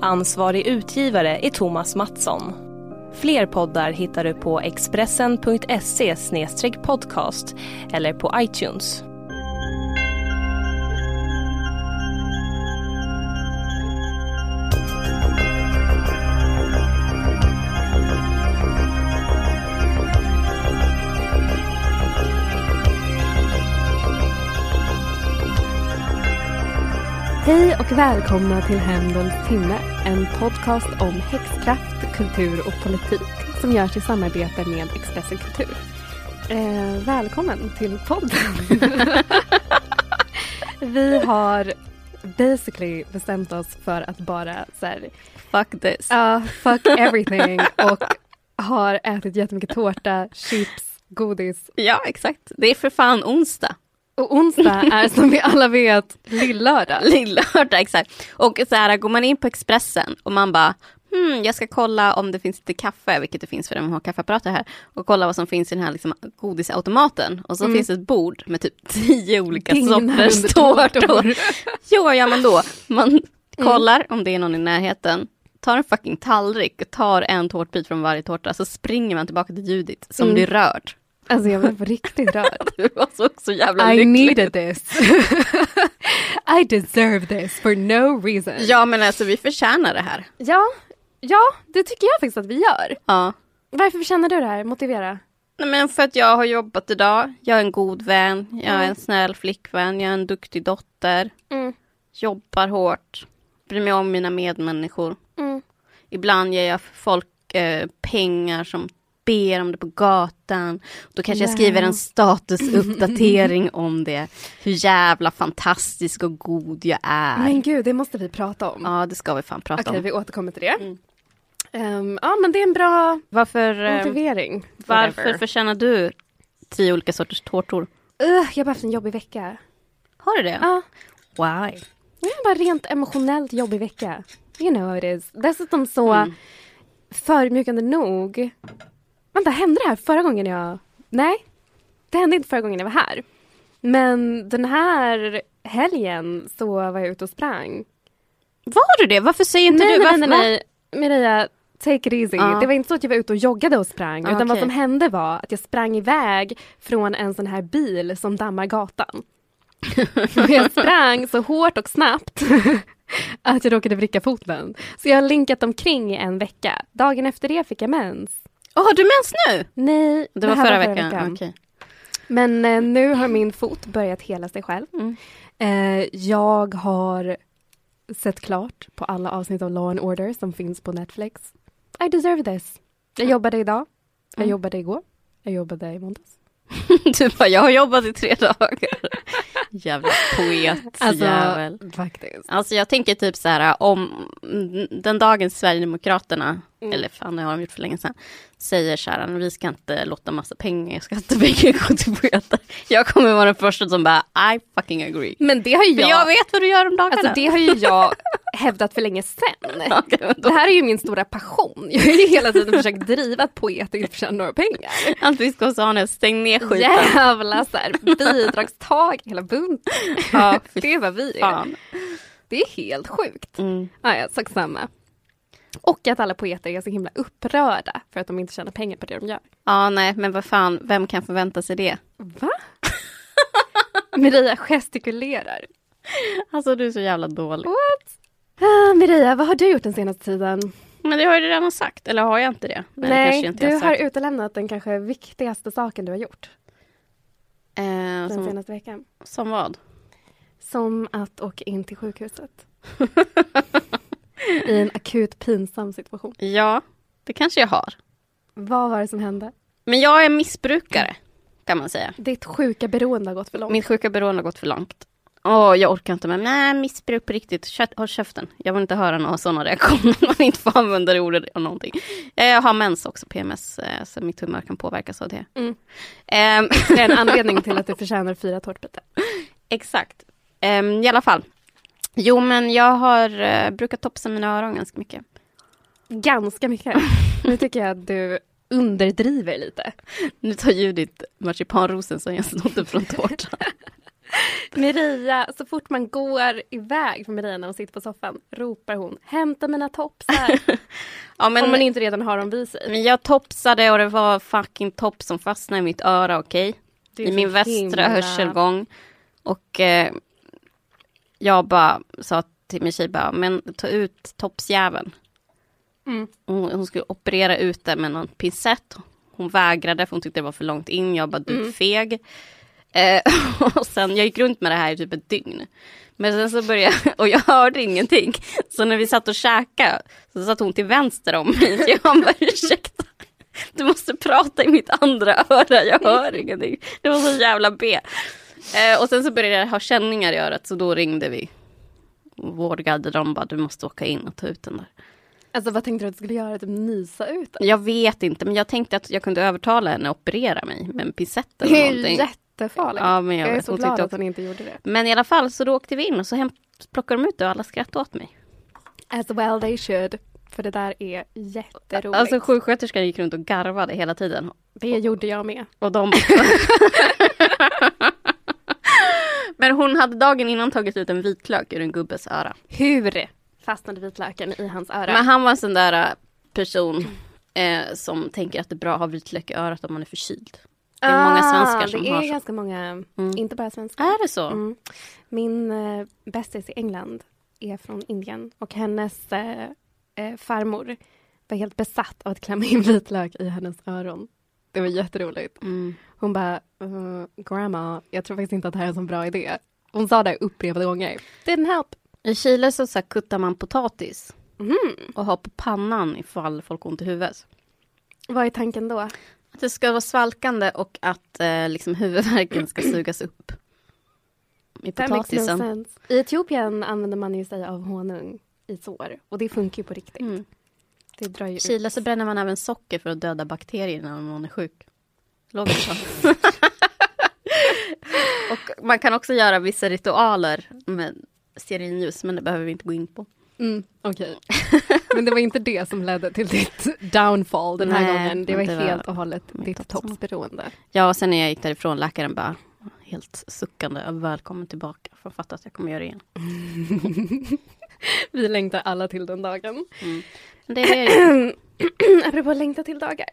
Ansvarig utgivare är Thomas Mattsson. Fler poddar hittar du på expressen.se podcast eller på iTunes. Hej och välkomna till Hämndens timme, en podcast om häxkraft, kultur och politik som görs i samarbete med Expressen Kultur. Eh, välkommen till podden. Vi har basically bestämt oss för att bara så här, Fuck this. Ja, fuck everything och har ätit jättemycket tårta, chips, godis. Ja, exakt. Det är för fan onsdag. Och onsdag är som vi alla vet lillördag. Lillördag, exakt. Och så här, går man in på Expressen och man bara, hmm, jag ska kolla om det finns lite kaffe, vilket det finns för de har kaffeapparater här, och kolla vad som finns i den här liksom, godisautomaten. Och så Mm. finns det ett bord med typ tio olika sorters tårtor. jo, vad gör man då? Man kollar om det är någon i närheten, tar en fucking tallrik och tar en tårtbit från varje tårta, så springer man tillbaka till Judit som Mm. blir rörd. Alltså jag blev riktigt rörd. Du var så, så jävla I lycklig. needed this. I deserve this for no reason. Ja men alltså vi förtjänar det här. ja, ja, det tycker jag faktiskt att vi gör. Ja. Varför känner du det här? Motivera. Nej, men för att jag har jobbat idag, jag är en god vän, jag är Mm. en snäll flickvän, jag är en duktig dotter, Mm. jobbar hårt, bryr mig om mina medmänniskor. Mm. Ibland ger jag folk eh, pengar som ber om det på gatan. Då kanske jag skriver en statusuppdatering om det. Hur jävla fantastisk och god jag är. Men gud, det måste vi prata om. Ja, det ska vi fan prata Okej, om. vi återkommer till det. Mm. Ehm, ja, men det är en bra Varför, eh, motivering. varför Whatever. förtjänar du tio olika sorters tårtor? Ugh, jag har bara haft en jobbig vecka. Har du det? Ja, Why? jag har bara rent emotionellt jobbig vecka. You know how it is. Dessutom så Mm. förödmjukande nog. Vänta, hände det här förra gången jag... Nej, det hände inte förra gången jag var här. Men den här helgen så var jag ute och sprang. Var du det? Varför säger inte nej, du? nej, nej, nej, nej. Maria, take it easy. Ja. Det var inte så att jag var ute och joggade och sprang. Ja, utan vad okej. som hände var att jag sprang iväg från en sån här bil som dammar gatan. Och jag sprang så hårt och snabbt att jag råkade vricka foten. Så jag har linkat omkring i en vecka. Dagen efter det fick jag mens. Åh, har du mens nu? Nej, Det var här förra, veckan. Okej. Men eh, nu har min fot börjat hela sig själv. Mm. Eh, jag har sett klart på alla avsnitt av Law and Order som finns på Netflix. I deserve this. Jag jobbade idag. Jag Mm. jobbade igår. Jag jobbade i måndags. Du bara, jag har jobbat i tre dagar. Jävla poet, Alltså, jävel. faktiskt. Alltså jag tänker typ så här om den dagen Sverigedemokraterna, Mm. eller fan det har de gjort för länge sedan, säger så här, vi ska inte låta massa pengar, skattepengar gå till poeter. Jag kommer vara den första som bara, I fucking agree. Men det har ju För jag... jag vet vad du gör om dagarna. Alltså det har ju jag hävdat för länge sedan. Då- Det här är ju min stora passion. Jag har ju hela tiden försökt driva att poeter inte förtjänar några pengar. Att vi ska ha en stäng ner skiten. Jävla så här, bidragstag hela bunten. Ja, det är vad vi är. Det är helt sjukt. Mm. Ja, ja, sak samma. Och att alla poeter är så himla upprörda för att de inte tjänar pengar på det de gör. Ja, nej, men vad fan, vem kan förvänta sig det? Va? Mireia gestikulerar. Alltså du är så jävla dålig. Ah, Mireia, vad har du gjort den senaste tiden? Men det har jag redan sagt, eller har jag inte det? Nej, Nej, inte du har utelämnat den kanske viktigaste saken du har gjort Eh, den som, senaste veckan. som vad? Som att åka in till sjukhuset. I en akut pinsam situation. Ja, det kanske jag har. Vad var det som hände? Men jag är missbrukare, kan man säga. Ditt sjuka beroende har gått för långt. Mitt sjuka beroende har gått för långt. Åh, jag orkar inte med. Nej, missbruk på riktigt. Håll käften. Jag vill inte höra några sådana reaktioner. Man inte får använda det ordet och någonting. Eh, Jag har mens också, PMS, eh, så mitt humör kan påverkas av det. Mm. Ehm, Det är en anledning till att du förtjänar fyra tårtbitar. exakt. Ehm, I alla fall. Jo, men jag har uh, brukat topsa mina öron ganska mycket. Ganska mycket. Nu tycker jag att du underdriver lite. Nu tar Judith marsipanrosen som jag snodde från tårtan. Miria, så fort man går iväg från Miria när hon sitter på soffan ropar hon hämta mina topsar. ja, men, Om man inte redan har dem vid sig. men jag topsade och det var fucking tops som fastnade i mitt öra, okej? Är i min västra himla- hörselgång. Och eh, jag bara sa till min tjej bara, men ta ut topsjäveln. Mm. Hon, hon skulle operera ut det med någon pincett. Hon vägrade för hon tyckte det var för långt in. Jag bara, du Mm. feg. Eh, och sen, jag gick runt med det här i typ ett dygn. Men sen så började jag, och jag hörde ingenting. Så när vi satt och käkade så satt hon till vänster om mig. Så jag bara, ursäkta. Du måste prata i mitt andra öra, jag hör ingenting. Det var så jävla B. Eh, och sen så började jag ha känningar i örat så då ringde vi vårdgarde. De bara, du måste åka in och ta ut den där. Alltså vad tänkte du att du skulle göra? Typ nysa ut den? Jag vet inte, men jag tänkte att jag kunde övertala henne att operera mig med en pincett eller någonting. Jättefarligt. Ja, men jag jag är så glad att hon inte gjorde det. Men i alla fall, så då åkte vi in och så hem, plockade de ut det och alla skrattade åt mig. As well they should. För det där är jätteroligt. Alltså sjuksköterskan gick runt och garvade hela tiden. det gjorde jag med. Och de... Men hon hade dagen innan tagit ut en vitlök ur en gubbes öra. Hur fastnade vitlöken i hans öra? Men han var en sån där äh, person eh, som tänker att det är bra att ha vitlök i örat om man är förkyld. Det är många svenskar som Ah, Det är har så. ganska många, inte bara svenskar. Är det så? Mm. Min eh, bästis i England är från Indien och hennes eh, eh, farmor var helt besatt av att klämma in vitlök i hennes öron. Det var jätteroligt. Mm. Hon bara, uh, grandma, jag tror faktiskt inte att det här är en så bra idé. Hon sa det upprepade gånger. Didn't help. I Chile så, så här, kuttar man potatis Mhm. och har på pannan ifall folk har ont i huvudet. Vad är tanken då? Att det ska vara svalkande och att eh, liksom huvudvärken ska sugas upp. I no potatisen. I Etiopien använder man ju sig av honung i sår och det funkar ju på riktigt. Mm. Det drar ju I ut. Chile så bränner man även socker för att döda bakterier när någon är sjuk. Logiskt och man kan också göra vissa ritualer med stearinljus, men det behöver vi inte gå in på. Mm, Okej. Men det var inte det som ledde till ditt downfall den här Nej, gången. Det var det var helt och hållet ditt toppsberoende. Ja, och sen när jag gick därifrån, läkaren bara helt suckande, välkommen tillbaka. För jag fattar att jag kommer göra det igen. Vi längtar alla till den dagen. Men det är. Apropå längta till dagar.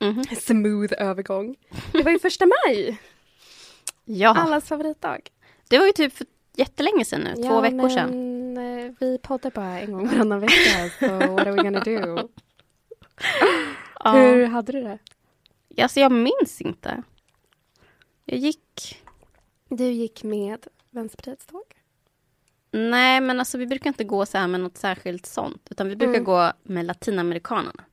Mhm. Smooth övergång. Det var ju första maj, Ja, allas favoritdag. det var ju typ för jättelänge sedan nu, två Ja, veckor sedan. men eh, vi poddar bara en gång varannan vecka, så what are we gonna do? Ja. Hur hade du det? Alltså jag minns inte. Jag gick... Du gick med Vänsterpartiets tåg. Nej, men alltså vi brukar inte gå så här med något särskilt sånt. Utan vi brukar Mm. gå med latinamerikanerna.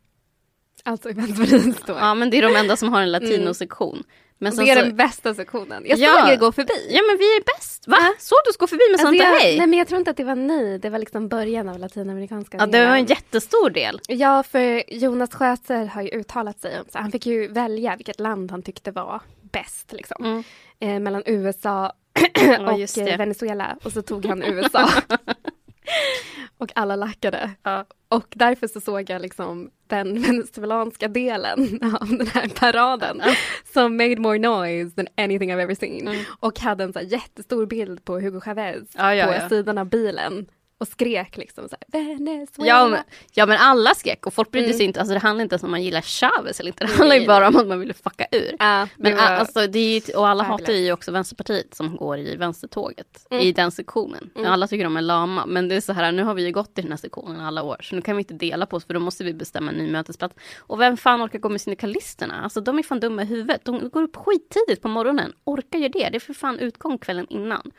Alltså Vänsterpartiets tåg. Ja, men det är de enda som har en latinosektion. Men det är så... den bästa sektionen. Jag Ja. såg er gå förbi. Ja, men vi är bäst. Va? Såg du oss gå förbi men sa Alltså inte jag, hej? nej men jag tror inte att det var ni, det var liksom början av latinamerikanska Ja, det var en jättestor del. Ja, för Jonas Sjöstedt har ju uttalat sig om så han fick ju välja vilket land han tyckte var bäst liksom. Mm. Eh, mellan USA Ja, och det. Venezuela och så tog han USA. och alla lackade. Ja. Och därför så såg jag liksom den venezuelanska delen av den här paraden som made more noise than anything I've ever seen. Och hade en så jättestor bild på Hugo Chavez Ja, på sidan av bilen och skrek liksom så här, Venezuela. Ja men, ja men alla skrek och folk brydde Mm. sig inte, alltså det handlar inte om man gillar Chavez eller inte, det handlar ju bara om att man ville fucka ur. Ja, Men var- alltså, det är och alla hatar ju också Vänsterpartiet som går i vänstertåget Mm. i den sektionen. Alla tycker de är lama, men det är så här, nu har vi ju gått i den här sektionen alla år, så nu kan vi inte dela på oss för då måste vi bestämma en ny mötesplats. Och vem fan orkar gå med syndikalisterna? Alltså de är fan dumma i huvudet. De går upp skittidigt på morgonen, orkar ju det? Det är för fan utgång kvällen innan.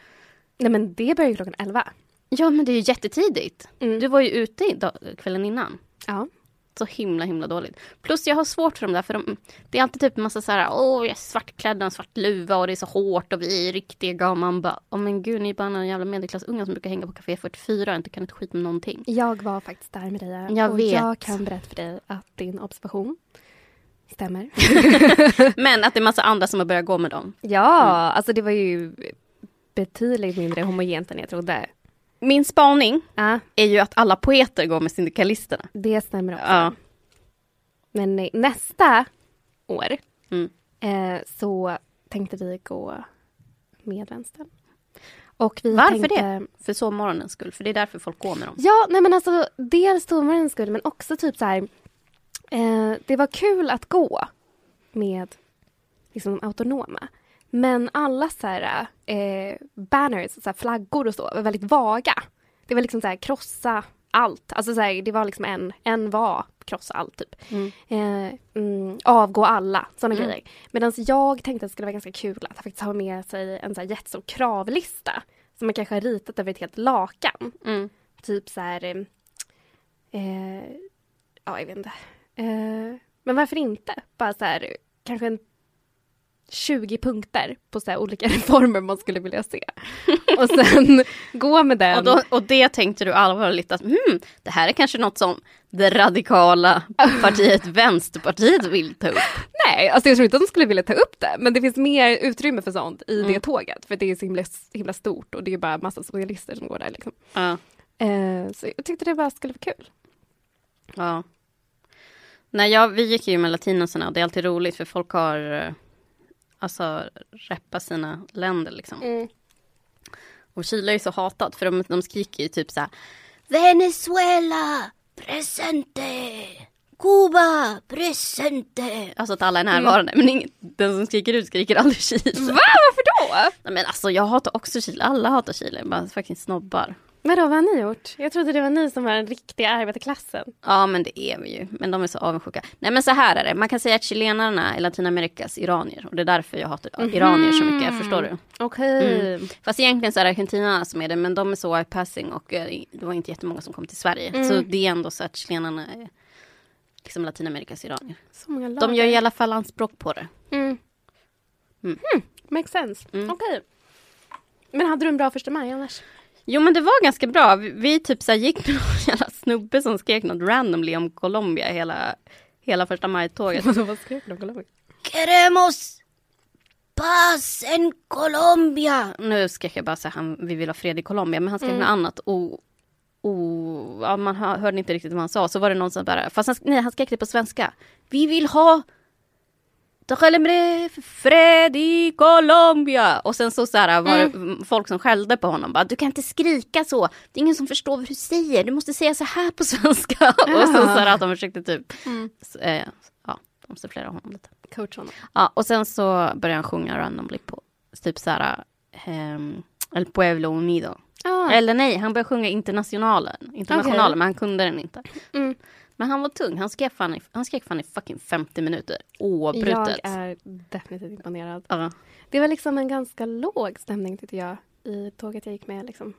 Nej men det börjar ju klockan 11. Ja men det är ju jättetidigt. Mm. Du var ju ute kvällen innan. Ja. Så himla himla dåligt. Plus jag har svårt för dem där för de, det är alltid typ en massa så här, åh jag är svartklädd och en svart luva och det är så hårt och vi är riktiga och man bara, åh men gud ni är bara några jävla medelklassungar som brukar hänga på Café 44 och inte kan ett skit med någonting. Jag var faktiskt där med dig Jag och vet. jag kan berätta för dig att din observation stämmer. Men att det är massa andra som har börjat gå med dem. ja, alltså det var ju betydligt mindre homogent än jag trodde. Min spaning Ja, är ju att alla poeter går med syndikalisterna. det stämmer också. Ja. Men eh, nästa år Mm. eh, så tänkte vi gå med vänstern. Och vi Varför tänkte, det? För sovmorgonens skull, för det är därför folk går med dem. Ja, nej men alltså dels sommaren skull men också typ så här. Eh, det var kul att gå med liksom de autonoma. Men alla så här, eh, banners, så här, flaggor och så var väldigt vaga. Det var liksom så här krossa allt. Alltså så här, det var liksom en, en var krossa allt typ. Mm. Eh, mm, avgå alla, sådana Mm. grejer. Medan jag tänkte att det skulle vara ganska kul att faktiskt ha med sig en så här jättestor kravlista. Som man kanske har ritat över ett helt lakan. Mm. Typ så här... eh, Eh, ja, jag vet inte. Eh, men varför inte? Bara så här, kanske en 20 punkter på så olika reformer man skulle vilja se. Och sen gå med den. Och, då, och det tänkte du allvarligt att hmm, det här är kanske något som det radikala partiet Vänsterpartiet vill ta upp. Nej, alltså jag tror inte att de skulle vilja ta upp det. Men det finns mer utrymme för sånt i Mm. det tåget. För det är så himla, himla stort och det är bara massa socialister som går där. Liksom. Ja. Eh, så jag tyckte det bara skulle vara kul. ja. Nej, jag, vi gick ju med latinosarna och det är alltid roligt för folk har eh, alltså reppa sina länder liksom. Och Chile är ju så hatat för de, de skriker ju typ så här Venezuela presente Cuba presente Alltså att alla är närvarande men ingen, den som skriker ut skriker aldrig Chile. Va? Varför då? Nej, men alltså jag hatar också Chile, alla hatar Chile, bara fucking snobbar. Vadå, vad har ni gjort? Jag trodde det var ni som var den riktiga arbetarklassen. Ja men det är vi ju, men de är så avundsjuka. Nej men så här är det, man kan säga att chilenarna är Latinamerikas iranier och det är därför jag hatar iranier så mycket, förstår du? Okej. Mm. Fast egentligen så är det argentinarna som är det, men de är så passing och eh, det var inte jättemånga som kom till Sverige. Så det är ändå så att chilenarna är liksom Latinamerikas iranier. Så många. De gör i alla fall anspråk på det. Mm. Mm. Hmm, makes sense. Mm. Okej. Men hade du en bra första maj annars? Jo men det var ganska bra. Vi, vi typ så gick med någon jävla snubbe som skrek något randomly om Colombia hela, hela första maj-tåget. Vad skrek de? Kolla mig. Queremos paz en Colombia. Nu skrek jag bara så här, vi vill ha fred i Colombia, men han skrek något annat. Och, och, ja, man hör- hörde inte riktigt vad han sa. Så var det någon som bara, fast han, nej, han skrek det på svenska. Vi vill ha Tajalemre fred i Colombia. Och sen så, så här, var det folk som skällde på honom. Bara, du kan inte skrika så. Det är ingen som förstår vad du säger. Du måste säga så här på svenska. Och så, så här, att de försökte typ, så, eh, ja, de sufflerade honom lite. Coach honom. Ja, och sen så började han sjunga randomly på typ så här ehm, El Pueblo Unido. Ah. Eller nej, han började sjunga Internationalen. Internationalen, Okej. men han kunde den inte. Mm. Men han var tung, han skrek fan i, han skrek fan i fucking 50 minuter. Oavbrutet. Jag är definitivt imponerad. Ja. Det var liksom en ganska låg stämning tyckte jag i tåget jag gick med. Liksom.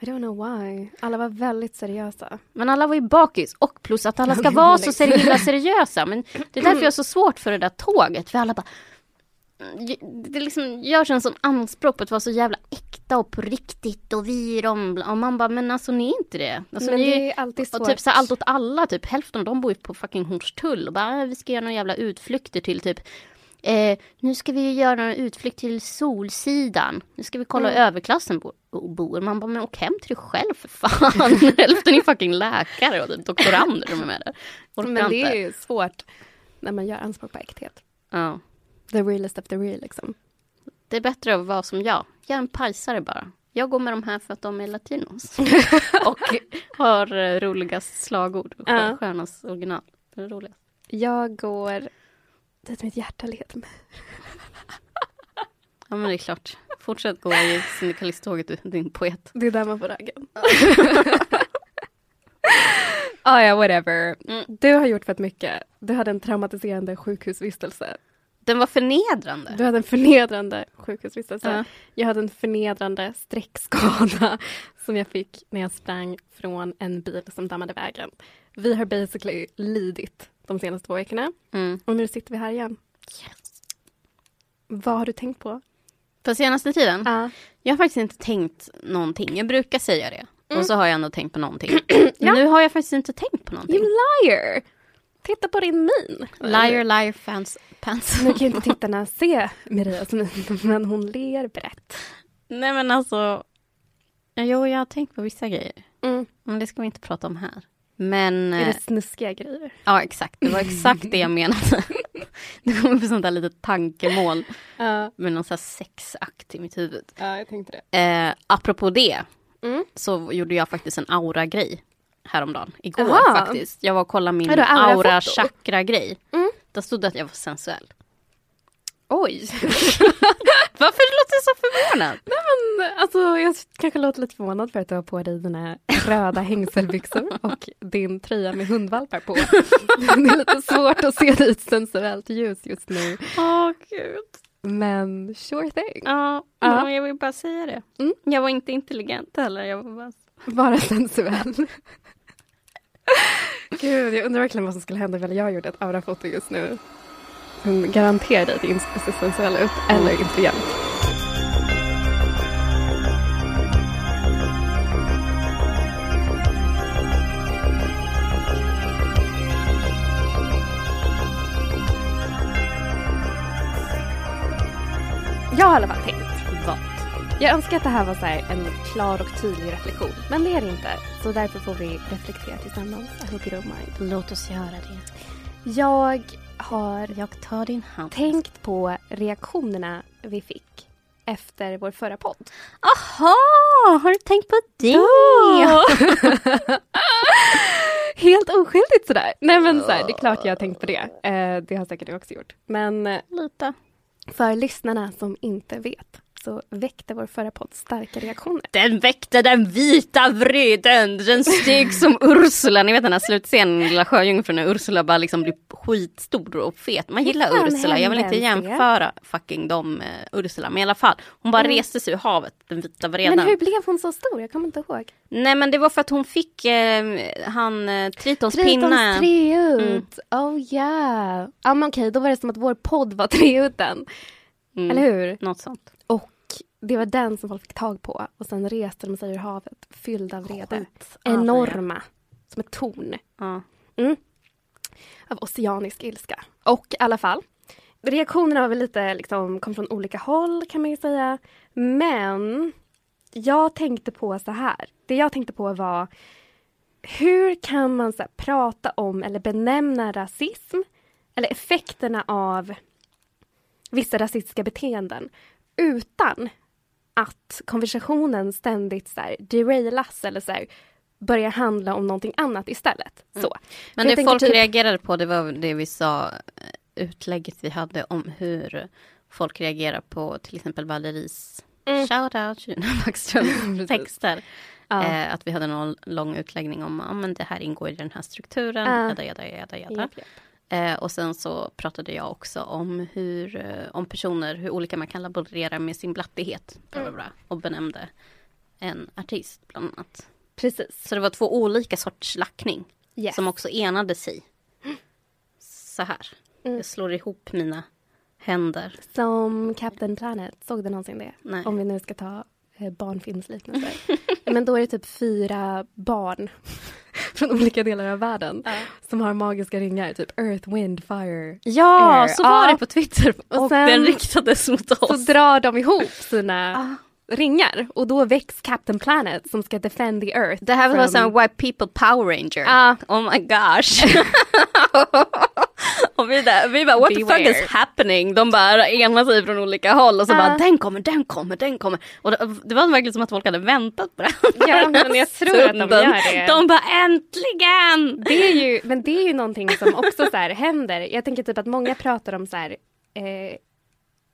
I don't know why. Alla var väldigt seriösa. Men alla var ju bakis och plus att alla ska vara var så liksom- seri- seriösa. Men det är därför jag har så svårt för det där tåget. För alla bara... Det liksom görs en sån anspråk på att vara så jävla äkta och på riktigt och vi är de. Och man bara, men alltså ni är inte det. Alltså, Men är det är alltid svårt. Och typ så här, allt åt alla, typ hälften av dem bor ju på fucking Hornstull och bara, "Ah, vi ska göra några jävla utflykter till typ eh, nu ska vi göra en utflykt till Solsidan. Nu ska vi kolla hur överklassen bo- bor. Man bara, men åk hem till dig själv för fan. Hälften är fucking läkare och doktorander som är med där. Orkar Men det inte. är ju svårt när man gör anspråk på äkthet. Ja. The realest of the real liksom. Det är bättre att vara som jag. Jag är en pajsare bara. Jag går med de här för att de är latinos. och har eh, roligast slagord. Ja. Stjärnornas original. Det är roligast. Jag går dit mitt hjärta leder mig. Ja men det är klart. Fortsätt gå i syndikalisttåget du, din poet. Det är där man får raggen. ah, ja, whatever. Mm. Du har gjort fett mycket. Du hade en traumatiserande sjukhusvistelse. Den var förnedrande. Du hade en förnedrande sjukhusvistelse. Ja. Jag hade en förnedrande streckskada som jag fick när jag sprang från en bil som dammade vägen. Vi har basically lidit de senaste två veckorna Mm. och nu sitter vi här igen. Vad har du tänkt på? På senaste tiden? Ja. Jag har faktiskt inte tänkt någonting. Jag brukar säga det. Och så har jag ändå tänkt på någonting. Ja. Nu har jag faktiskt inte tänkt på någonting. You liar! Titta på din min. Liar, liar, fans, pants. Nu kan ju inte tittarna se Marias min, men hon ler brett. Nej men alltså. Jo, jag har tänkt på vissa grejer. Mm. Men det ska vi inte prata om här. Men. Är eh, det snuskiga grejer? Ja, exakt. Det var exakt det jag menade. Det kommer upp sånt där litet tankemål Ja, med någon sån här sexakt i mitt huvud. ja jag tänkte det. Eh, apropå det Mm. så gjorde jag faktiskt en aura-grej häromdagen. Igår Jaha. faktiskt. Jag var och kollade min Vadå, aura-foto? aura-chakra-grej. Mm. Där stod det att jag var sensuell. Oj! Varför låter du så förvånad? Men, alltså, jag kanske låter lite förvånad för att du har på dig dina röda hängselbyxor och din tröja med hundvalpar på. Det är lite svårt att se dig i ett sensuellt ljus just nu. Åh gud. Men sure thing. Ja, Ja. men jag vill bara säga det. Mm. Jag var inte intelligent heller. Jag var bara... Bara sensuell. Gud, jag undrar verkligen vad som skulle hända om jag gjorde ett aurafoto just nu. Som garanterar dig att inte se sensuell ut eller intelligent. Jag har i alla fall tänkt. Jag önskar att det här var så här en klar och tydlig reflektion. Men det är det inte. Så därför får vi reflektera tillsammans. I hope you don't mind. Låt oss göra det. Jag har Jag tar din hand. tänkt på reaktionerna vi fick efter vår förra podd. Aha, har du tänkt på det? Helt oskyldigt sådär. Nej men så här, det är klart jag har tänkt på det. Eh, det har säkert du också gjort. Men Lite. för lyssnarna som inte vet så väckte vår förra podd starka reaktioner. Den väckte den vita vreden, den steg som Ursula. Ni vet den här slutscenen Lilla Sjöjungfrun när Ursula bara liksom blir skitstor och fet. Man gillar Ursula, jag vill inte jämföra fucking dem med Ursula. Men i alla fall, hon bara Mm. reste sig ur havet, den vita vreden. Men hur blev hon så stor? Jag kommer inte ihåg. Nej men det var för att hon fick eh, han eh, Tritons pinne. Tritons treut. Mm. Oh yeah. Ja men okej, då var det som att vår podd var treuten. Mm, Eller hur? Något sånt. Det var den som folk fick tag på. Och sen reste de sig ur havet fyllda av vrede. Enorma. Som ett torn. Ja. Av oceanisk ilska. Och i alla fall. Reaktionerna var väl lite liksom, kom från olika håll kan man ju säga. Men jag tänkte på så här. Det jag tänkte på var hur kan man så här, prata om eller benämna rasism eller effekterna av vissa rasistiska beteenden utan att konversationen ständigt så här, derailas eller så här, börjar handla om någonting annat istället. Så. Men det folk typ- reagerade på det var det vi sa, eh, utlägget vi hade om hur folk reagerar på till exempel Valeries Mm. shoutout, Gina Backströms Precis. texter. Ja. Eh, att vi hade någon lång utläggning om att men det här ingår i den här strukturen. Ja. Jada, jada, jada, jada. Japp, japp. Eh, och sen så pratade jag också om hur, eh, om personer, hur olika man kan laborera med sin blattighet. Bla, bla, bla, och benämnde en artist bland annat. Precis. Så det var två olika sorts lackning Yes. som också enade sig. Så här. Mm. Jag slår ihop mina händer. Som Captain Planet, såg du någonsin det? Nej. Om vi nu ska ta eh, barnfilmsliknelser. Men då är det typ fyra barn från olika delar av världen som har magiska ringar, typ Earth, Wind, Fire. Ja, Air. så var Ja. det på Twitter. Och, Och sen- den riktades mot Så oss. drar de ihop sina Ah. ringar och då väcks Captain Planet som ska defend the Earth. Det här var from- som White People Power Ranger. Ja. Oh my gosh. Och vi där, vi bara what the fuck Beware. is happening? De bara enar sig från olika håll och så Ja. bara den kommer, den kommer, den kommer. Och det, det var verkligen som att folk hade väntat på det. Ja, men jag tror att de gör det. De bara äntligen! Det är ju, men det är ju någonting som också så här händer. Jag tänker typ att många pratar om så här, eh,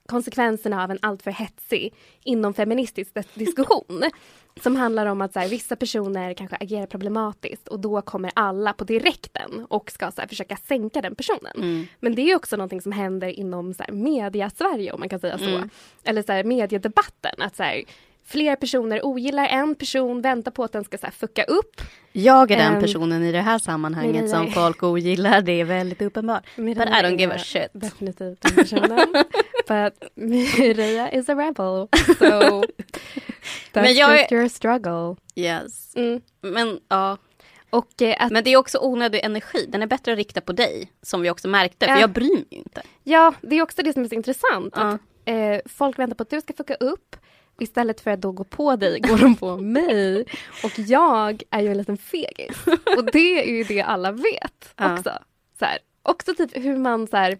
konsekvenserna av en alltför hetsig inom feministisk dis- diskussion. Som handlar om att så här, vissa personer kanske agerar problematiskt och då kommer alla på direkten och ska så här, försöka sänka den personen. Men det är också någonting som händer inom så här, media-Sverige om man kan säga så. Eller så här, mediedebatten. Att så här, fler personer ogillar en person, väntar på att den ska så här, fucka upp. Jag är den Ehm, personen i det här sammanhanget som är- folk ogillar, det är väldigt uppenbart. But I don't give a shit. Definitivt den personen. But Mireia is a rebel. So that's Men jag är- just your struggle. Yes. Mm. Men ja, Och eh, att, men det är också onödig energi. Den är bättre att rikta på dig, som vi också märkte, för Ja. jag bryr mig inte. ja, det är också det som är så intressant. Ja. Att, eh, folk väntar på att du ska fucka upp. Istället för att då gå på dig går de på mig. Och jag är ju en liten fegis. Och det är ju det alla vet Ja. också. Så här, också typ hur man så här,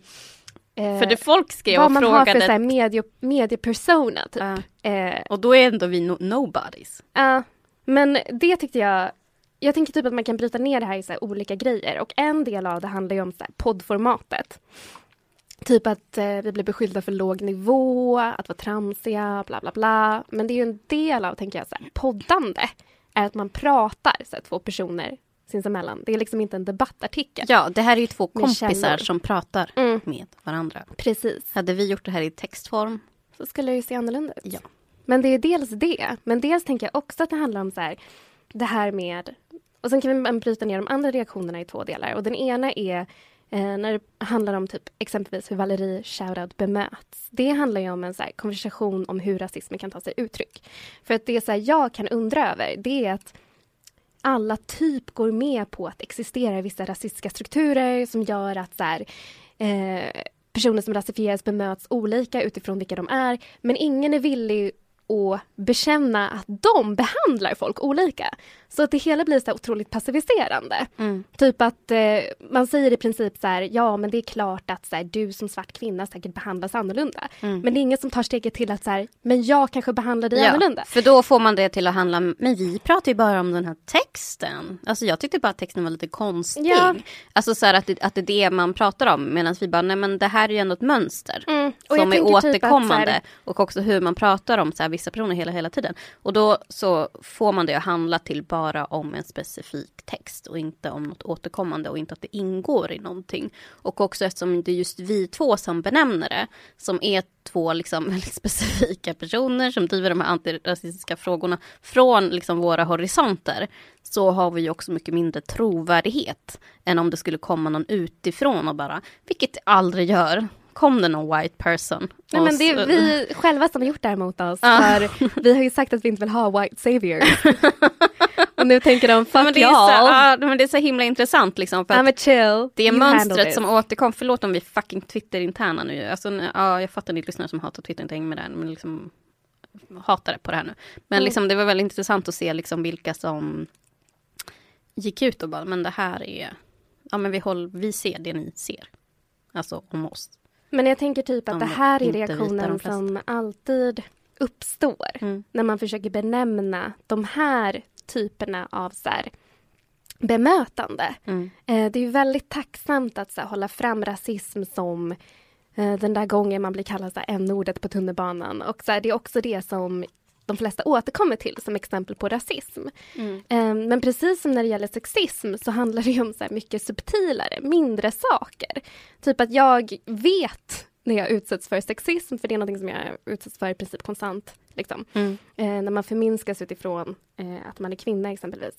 eh, För det folk skrev vad och man har för frågade, så här, medie, mediepersona typ. Ja. Eh, och då är ändå vi no- nobodies. Ja, men det tyckte jag... Jag tänker typ att man kan bryta ner det här i så olika grejer och en del av det handlar ju om så poddformatet. Typ att eh, vi blir beskyllda för låg nivå, att vara tramsiga, bla bla bla. Men det är ju en del av, tänker jag, så här, poddande. Är att man pratar, så här, två personer sinsemellan. Det är liksom inte en debattartikel. Ja, det här är ju två kompisar som pratar Mm. med varandra. Precis. Hade vi gjort det här i textform? Så skulle det ju se annorlunda ut. Ja. Men det är dels det. Men dels tänker jag också att det handlar om så här, det här med... Och sen kan vi bryta ner de andra reaktionerna i två delar. Och den ena är eh, när det handlar om typ exempelvis hur Valerie Shoutout bemöts. Det handlar ju om en så här, konversation om hur rasismen kan ta sig uttryck. För att det så här, jag kan undra över, det är att alla typ går med på att existera vissa rasistiska strukturer som gör att så här, eh, personer som rasifieras bemöts olika utifrån vilka de är. Men ingen är villig att bekänna att de behandlar folk olika. Så att det hela blir så otroligt passiviserande. Typ att eh, man säger i princip så här, ja men det är klart att så här, du som svart kvinna säkert behandlas annorlunda. Men det är ingen som tar steget till att så här, men jag kanske behandlar dig annorlunda. för då får man det till att handla men vi pratar ju bara om den här texten. Alltså jag tyckte bara att texten var lite konstig. Ja. Alltså så här att det, att det är det man pratar om, medan vi bara, nej men det här är ju ändå ett mönster. Mm. Som är typ återkommande. så här- Och också hur man pratar om så vissa personer hela, hela tiden. Och då så får man det att handla till bara om en specifik text och inte om något återkommande och inte att det ingår i någonting. Och också eftersom det är just vi två som benämner det, som är två liksom väldigt specifika personer som driver de här antirasistiska frågorna från liksom våra horisonter, så har vi ju också mycket mindre trovärdighet än om det skulle komma någon utifrån och bara, vilket det aldrig gör, kom det någon white person. Nej, men det är vi själva som har gjort det här mot oss. För vi har ju sagt att vi inte vill ha white saviors. och nu tänker de, fuck men det, är så, ja, men det är så himla intressant liksom. För att chill. det är mönstret som återkom. Förlåt om vi är fucking Twitter-interna nu. Alltså, ja, jag fattar ni lyssnare som hatar Twitter, inte hänger med där. Men liksom hatar det på det här nu. Men Mm. liksom, det var väldigt intressant att se liksom vilka som gick ut och bara, men det här är, ja men vi, håll, vi ser det ni ser. Alltså om oss. Men jag tänker typ att De det här är reaktionen som alltid uppstår Mm. när man försöker benämna de här typerna av så här, bemötande. Mm. Eh, det är väldigt tacksamt att så här, hålla fram rasism som eh, den där gången man blir kallad n-ordet på tunnelbanan. Och så här, det är också det som de flesta återkommer till som exempel på rasism. Eh, men precis som när det gäller sexism så handlar det om så mycket subtilare, mindre saker. Typ att jag vet när jag utsätts för sexism, för det är något som jag utsätts för i princip konstant. Liksom. Mm. Eh, när man förminskas utifrån eh, att man är kvinna exempelvis.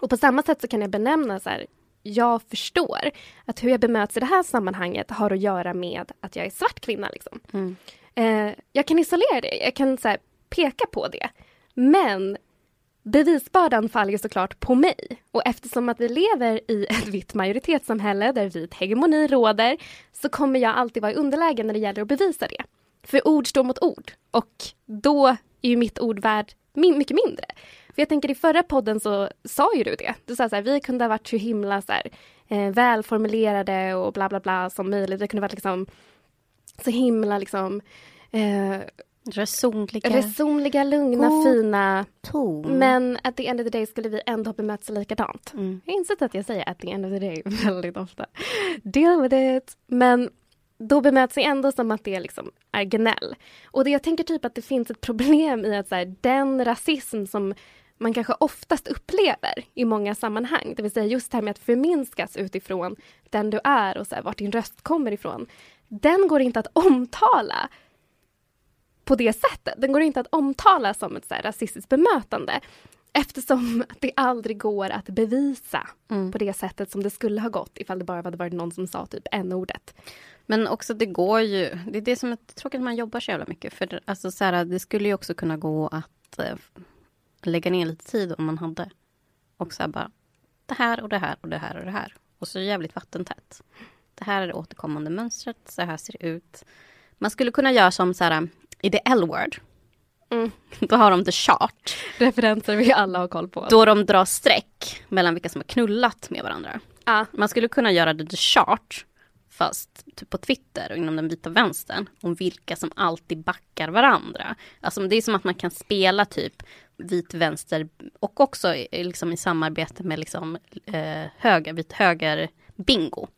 Och på samma sätt så kan jag benämna så här, jag förstår att hur jag bemöts i det här sammanhanget har att göra med att jag är svart kvinna. Liksom. Mm. Eh, jag kan isolera det, jag kan så här, peka på det. Men bevisbördan faller ju såklart på mig. Och eftersom att vi lever i ett vitt majoritetssamhälle där vit hegemoni råder så kommer jag alltid vara i underläge när det gäller att bevisa det. För ord står mot ord och då är ju mitt ord värd mycket mindre. För jag tänker i förra podden så sa ju du det. Du sa så här, vi kunde ha varit så himla så här, eh, välformulerade och bla bla bla som möjligt. Vi kunde varit liksom så himla liksom eh, Resonliga. resonliga, lugna, God fina. ton. Men at the end of the day skulle vi ändå ha bemötts likadant. Mm. Jag har insett att jag säger at the end of the day väldigt ofta. Deal with it. Men då bemöts vi ändå som att det liksom är gnäll. Och det, jag tänker typ att det finns ett problem i att så här, den rasism som man kanske oftast upplever i många sammanhang, det vill säga just det här med att förminskas utifrån den du är och så här, vart din röst kommer ifrån. Den går inte att omtala på det sättet. Den går inte att omtala som ett så här, rasistiskt bemötande eftersom det aldrig går att bevisa Mm. på det sättet som det skulle ha gått ifall det bara hade varit någon som sa typ n-ordet. Men också det går ju, det är det som är tråkigt att man jobbar så jävla mycket. För alltså så här, det skulle ju också kunna gå att eh, lägga ner lite tid om man hade. Och så här bara, det här och det här och det här och det här. Och så jävligt vattentätt. Det här är det återkommande mönstret, så här ser det ut. Man skulle kunna göra som så här, i the L-word. Mm. Då har de the chart. Referenser vi alla har koll på. Då de drar streck mellan vilka som har knullat med varandra. Ja. Man skulle kunna göra det the chart, fast typ på Twitter och inom den vita vänstern, om vilka som alltid backar varandra. Alltså det är som att man kan spela typ vit vänster och också liksom i samarbete med liksom eh, höger, vit höger bingo.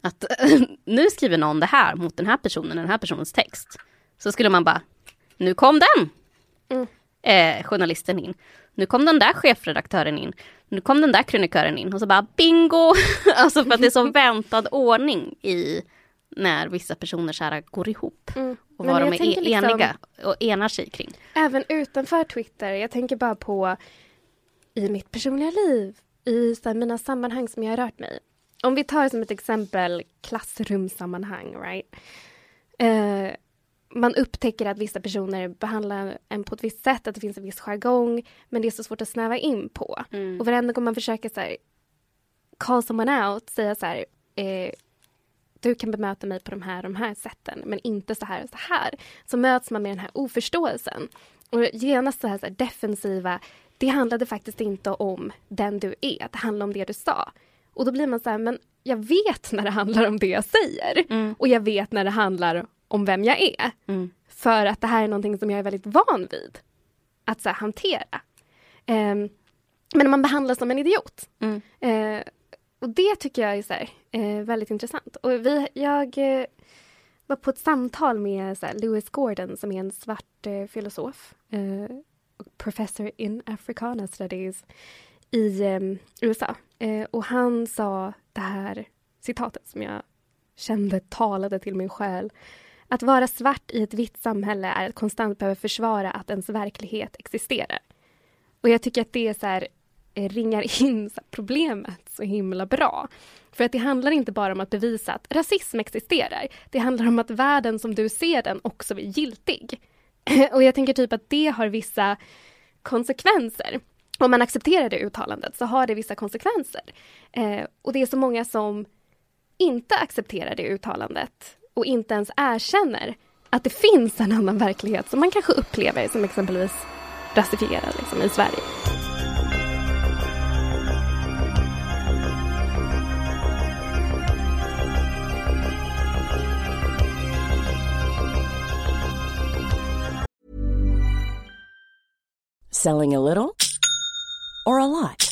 Att nu skriver någon det här mot den här personen, den här personens text. Så skulle man bara, nu kom den! Mm. Eh, journalisten in. Nu kom den där chefredaktören in. Nu kom den där krönikören in och så bara bingo! alltså för att det är så väntad ordning i när vissa personer så här går ihop. Mm. Och vad de är liksom- eniga och enar sig kring. Även utanför Twitter. Jag tänker bara på i mitt personliga liv, i så här, mina sammanhang som jag har rört mig. Om vi tar som ett exempel klassrumssammanhang, right? Eh, man upptäcker att vissa personer behandlar en på ett visst sätt, att det finns en viss jargong, men det är så svårt att snäva in på. Och varenda gång man försöker så här, call someone out, säga så här, eh, du kan bemöta mig på de här de här sätten, men inte så här och så här. Så möts man med den här oförståelsen. Och genast så här, så här defensiva, det handlade faktiskt inte om den du är, det handlade om det du sa. Och då blir man så här, men jag vet när det handlar om det jag säger. Och jag vet när det handlar om vem jag är. Mm. För att det här är någonting som jag är väldigt van vid att så här, hantera. Ehm, men man behandlas som en idiot. Mm. Eh, och det tycker jag är så här, eh, väldigt intressant. Och vi, jag eh, var på ett samtal med så här, Lewis Gordon som är en svart eh, filosof. Eh, professor in Africana studies i eh, USA. Eh, och han sa det här citatet som jag kände talade till min själ. Att vara svart i ett vitt samhälle är att konstant behöva försvara att ens verklighet existerar. Och jag tycker att det är så här, eh, ringar in problemet så himla bra. För att det handlar inte bara om att bevisa att rasism existerar. Det handlar om att världen som du ser den också är giltig. Och jag tänker typ att det har vissa konsekvenser. Om man accepterar det uttalandet så har det vissa konsekvenser. Eh, och det är så många som inte accepterar det uttalandet och inte ens erkänner att det finns en annan verklighet som man kanske upplever som exempelvis rasifierad liksom, i Sverige. Selling a little or a lot?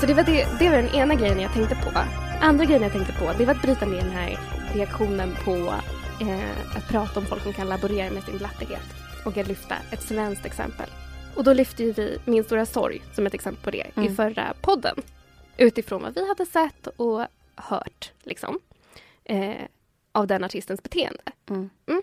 Så det var, det, det var den ena grejen jag tänkte på. Andra grejen jag tänkte på, det var att bryta ner den här reaktionen på eh, att prata om folk som kan laborera med sin blattighet. Och att lyfta ett svenskt exempel. Och då lyfte ju vi Min stora sorg som ett exempel på det i förra podden. Utifrån vad vi hade sett och hört liksom. Eh, av den artistens beteende. Mm. Mm.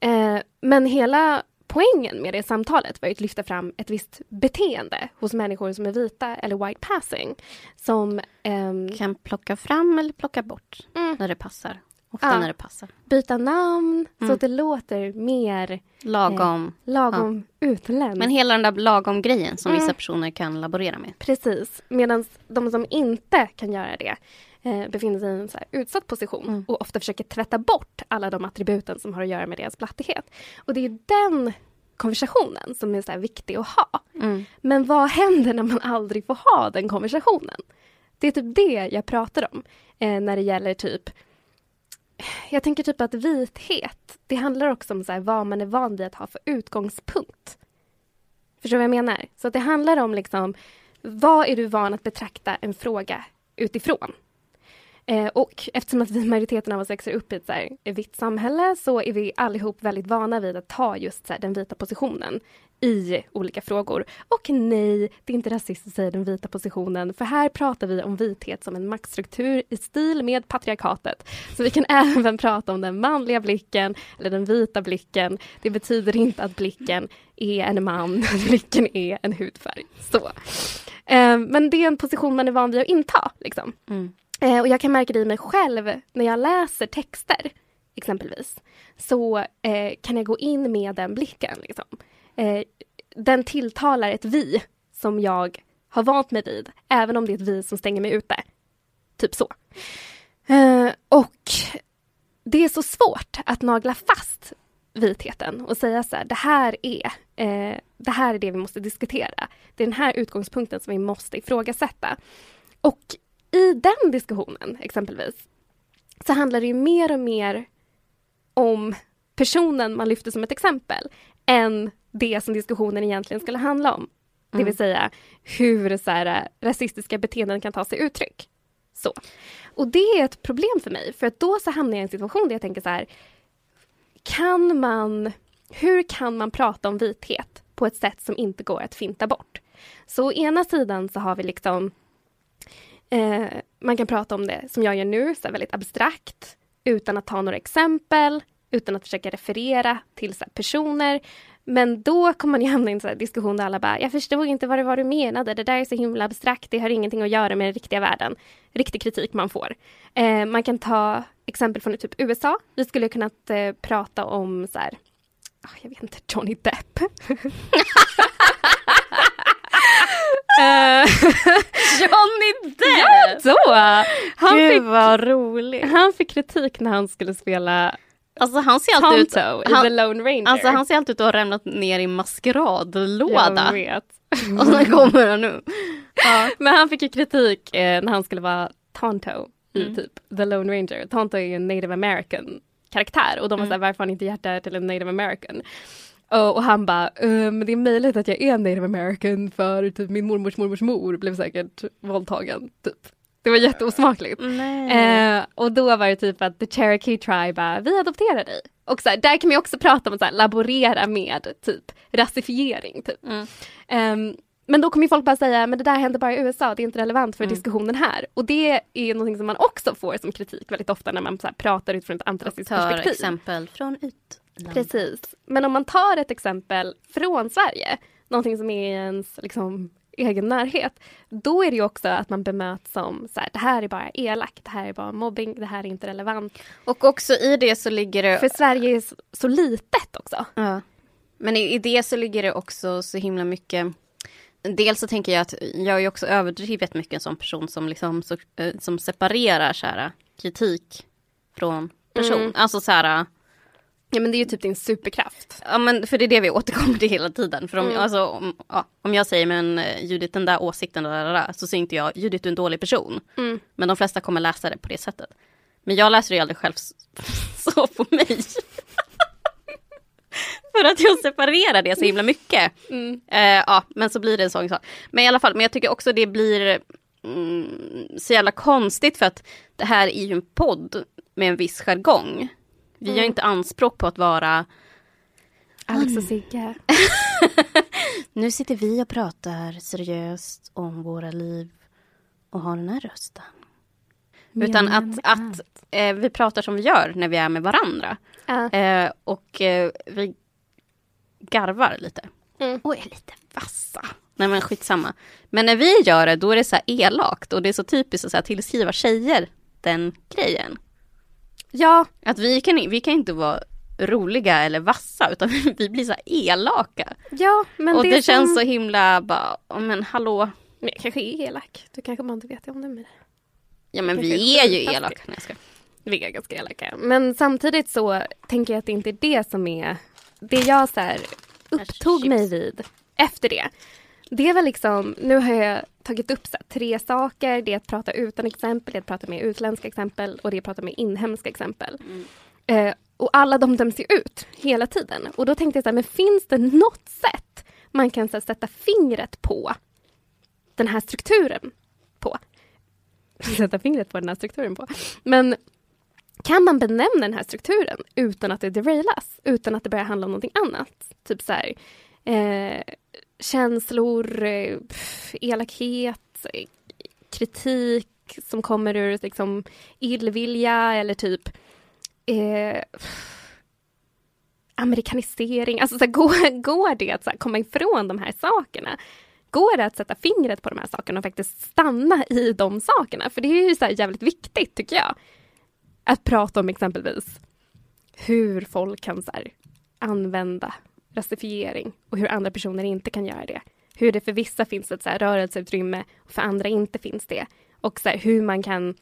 Eh, men hela poängen med det samtalet var att lyfta fram ett visst beteende hos människor som är vita eller white passing. Som ehm, Kan plocka fram eller plocka bort Mm. när det passar. Ofta Ja. när det passar. byta namn så Mm. att det låter mer Lagom. lagom utländskt. Men hela den där lagom grejen som Mm. vissa personer kan laborera med. Precis, medan de som inte kan göra det eh, befinner sig i en så utsatt position Mm. och ofta försöker tvätta bort alla de attributen som har att göra med deras blattighet. Och det är den konversationen som är så viktig att ha. Mm. Men vad händer när man aldrig får ha den konversationen? Det är typ det jag pratar om eh, när det gäller typ jag tänker typ att vithet, det handlar också om så här vad man är van vid att ha för utgångspunkt. Förstår du vad jag menar? Så att det handlar om liksom, vad är du van att betrakta en fråga utifrån? Eh, och eftersom att vi majoriteten av oss växer upp i ett så här, eh, vitt samhälle så är vi allihop väldigt vana vid att ta just så här, den vita positionen i olika frågor. Och nej, det är inte rasistiskt att säga den vita positionen, för här pratar vi om vithet som en maktstruktur i stil med patriarkatet. Så vi kan även prata om den manliga blicken, eller den vita blicken. Det betyder inte att blicken är en man, blicken är en hudfärg. Så. Eh, men det är en position man är van vid att inta. Liksom. Mm. Eh, och jag kan märka det i mig själv när jag läser texter, exempelvis. Så eh, kan jag gå in med den blicken. Liksom. Eh, den tilltalar ett vi som jag har vant mig vid, även om det är ett vi som stänger mig ute. Typ så. Eh, och det är så svårt att nagla fast vitheten och säga så här, det här är eh, det här är det vi måste diskutera. Det är den här utgångspunkten som vi måste ifrågasätta. Och i den diskussionen, exempelvis, så handlar det ju mer och mer om personen man lyfter som ett exempel än det som diskussionen egentligen skulle handla om. Det vill säga hur så här, rasistiska beteenden kan ta sig uttryck. Så. Och det är ett problem för mig, för att då så hamnar jag i en situation där jag tänker så här, kan man, hur kan man prata om vithet på ett sätt som inte går att finta bort? Så å ena sidan så har vi liksom Eh, man kan prata om det som jag gör nu, så väldigt abstrakt, utan att ta några exempel, utan att försöka referera till så här, personer. Men då kommer man ju hamna i en så här diskussion där alla bara, jag förstod inte vad det var du menade, det där är så himla abstrakt, det har ingenting att göra med den riktiga världen. Riktig kritik man får. Eh, man kan ta exempel från typ USA. Vi skulle kunna eh, prata om så här, ah, jag vet inte, Johnny Depp. Eh, Johnny Ja, så! Han Gud fick, vad roligt. han fick kritik när han skulle spela Alltså han ser alltid ut... Tonto i The Han, Lone Ranger. alltså han ser alltid ut att ha rämnat ner i maskeradlåda. Jag vet. Och sen kommer han nu. Ja. Men han fick ju kritik eh, när han skulle vara Tonto i Mm. typ The Lone Ranger. Tonto är ju en native american karaktär och de Mm. var såhär, varför har ni inte hjärta till en native american? Och, han bara, "Eh, men det är möjligt att jag är native american för typ min mormors mormors mor blev säkert våldtagen. Typ. Det var jätteosmakligt. Eh, och då var det typ att the Cherokee tribe bara, vi adopterar dig. Och så här, där kan man också prata om att laborera med typ rasifiering. Typ. Mm. Ehm, men då kommer folk bara säga, men det där händer bara i USA, det är inte relevant för Mm. diskussionen här. Och det är någonting som man också får som kritik väldigt ofta när man så här pratar utifrån ett antirasistiskt perspektiv. exempel från utlandet. Precis. Men om man tar ett exempel från Sverige, någonting som är i ens liksom, egen närhet, då är det ju också att man bemöts som så här, det här är bara elakt, det här är bara mobbing, det här är inte relevant. Och också i det så ligger det... För Sverige är så, litet också. Ja. Men i, i det så ligger det också så himla mycket... Dels så tänker jag att jag är också överdrivet mycket en sån person som liksom eh, som separerar så här, kritik från person. Mm. Alltså så här... Ja men det är ju typ din superkraft. Ja men för det är det vi återkommer till hela tiden. För om, Mm. alltså, om, ja, om jag säger men eh, Judith den där åsikten där, så säger inte jag Judith du är en dålig person. Mm. Men de flesta kommer läsa det på det sättet. Men jag läser det ju aldrig själv så på mig. För att jag separerar det så himla mycket. Mm. Eh, ja, men så blir det en sån sak. Men i alla fall, men jag tycker också det blir mm, så jävla konstigt för att det här är ju en podd med en viss jargong. Vi Mm. gör inte anspråk på att vara Alex och Sigge. Nu sitter vi och pratar seriöst om våra liv och har den här rösten. Utan att, att eh, vi pratar som vi gör när vi är med varandra. Ja. Eh, och eh, vi garvar lite. Mm. Och är lite vassa. Nej men skitsamma. Men när vi gör det då är det så här elakt och det är så typiskt att så här, tillskriva tjejer den grejen. Ja, Att vi kan, vi kan inte vara roliga eller vassa utan vi blir så elaka. ja, men och det, det, känns som... så himla bara, oh, men hallå. Men jag kanske är elak. Du kanske bara inte vet om det med det. Ja men vi är ju elaka. Nej, jag ska. Vi är ganska elaka. Men samtidigt så tänker jag att det inte är det som är det jag så här upptog mig vid efter det. Det var liksom, nu har jag tagit upp så här, tre saker. Det är att prata utan exempel, det är att prata med utländska exempel och det är att prata med inhemska exempel. Eh, och alla de döms ju ut hela tiden. Och då tänkte jag så här, men finns det något sätt man kan så här, sätta fingret på den här strukturen på? Sätta fingret på den här strukturen på. Men kan man benämna den här strukturen utan att det derailas? Utan att det börjar handla om någonting annat? Typ så här, eh, känslor, pff, elakhet, kritik som kommer ur liksom, illvilja eller typ eh, amerikanisering. Alltså så här, går, går det att så här, komma ifrån de här sakerna? Går det att sätta fingret på de här sakerna och faktiskt stanna i de sakerna? För det är ju så här jävligt viktigt tycker jag. Att prata om exempelvis hur folk kan så här, använda rasifiering och hur andra personer inte kan göra det. Hur det för vissa finns ett så här, rörelseutrymme och för andra inte finns det. Och så här, hur man kan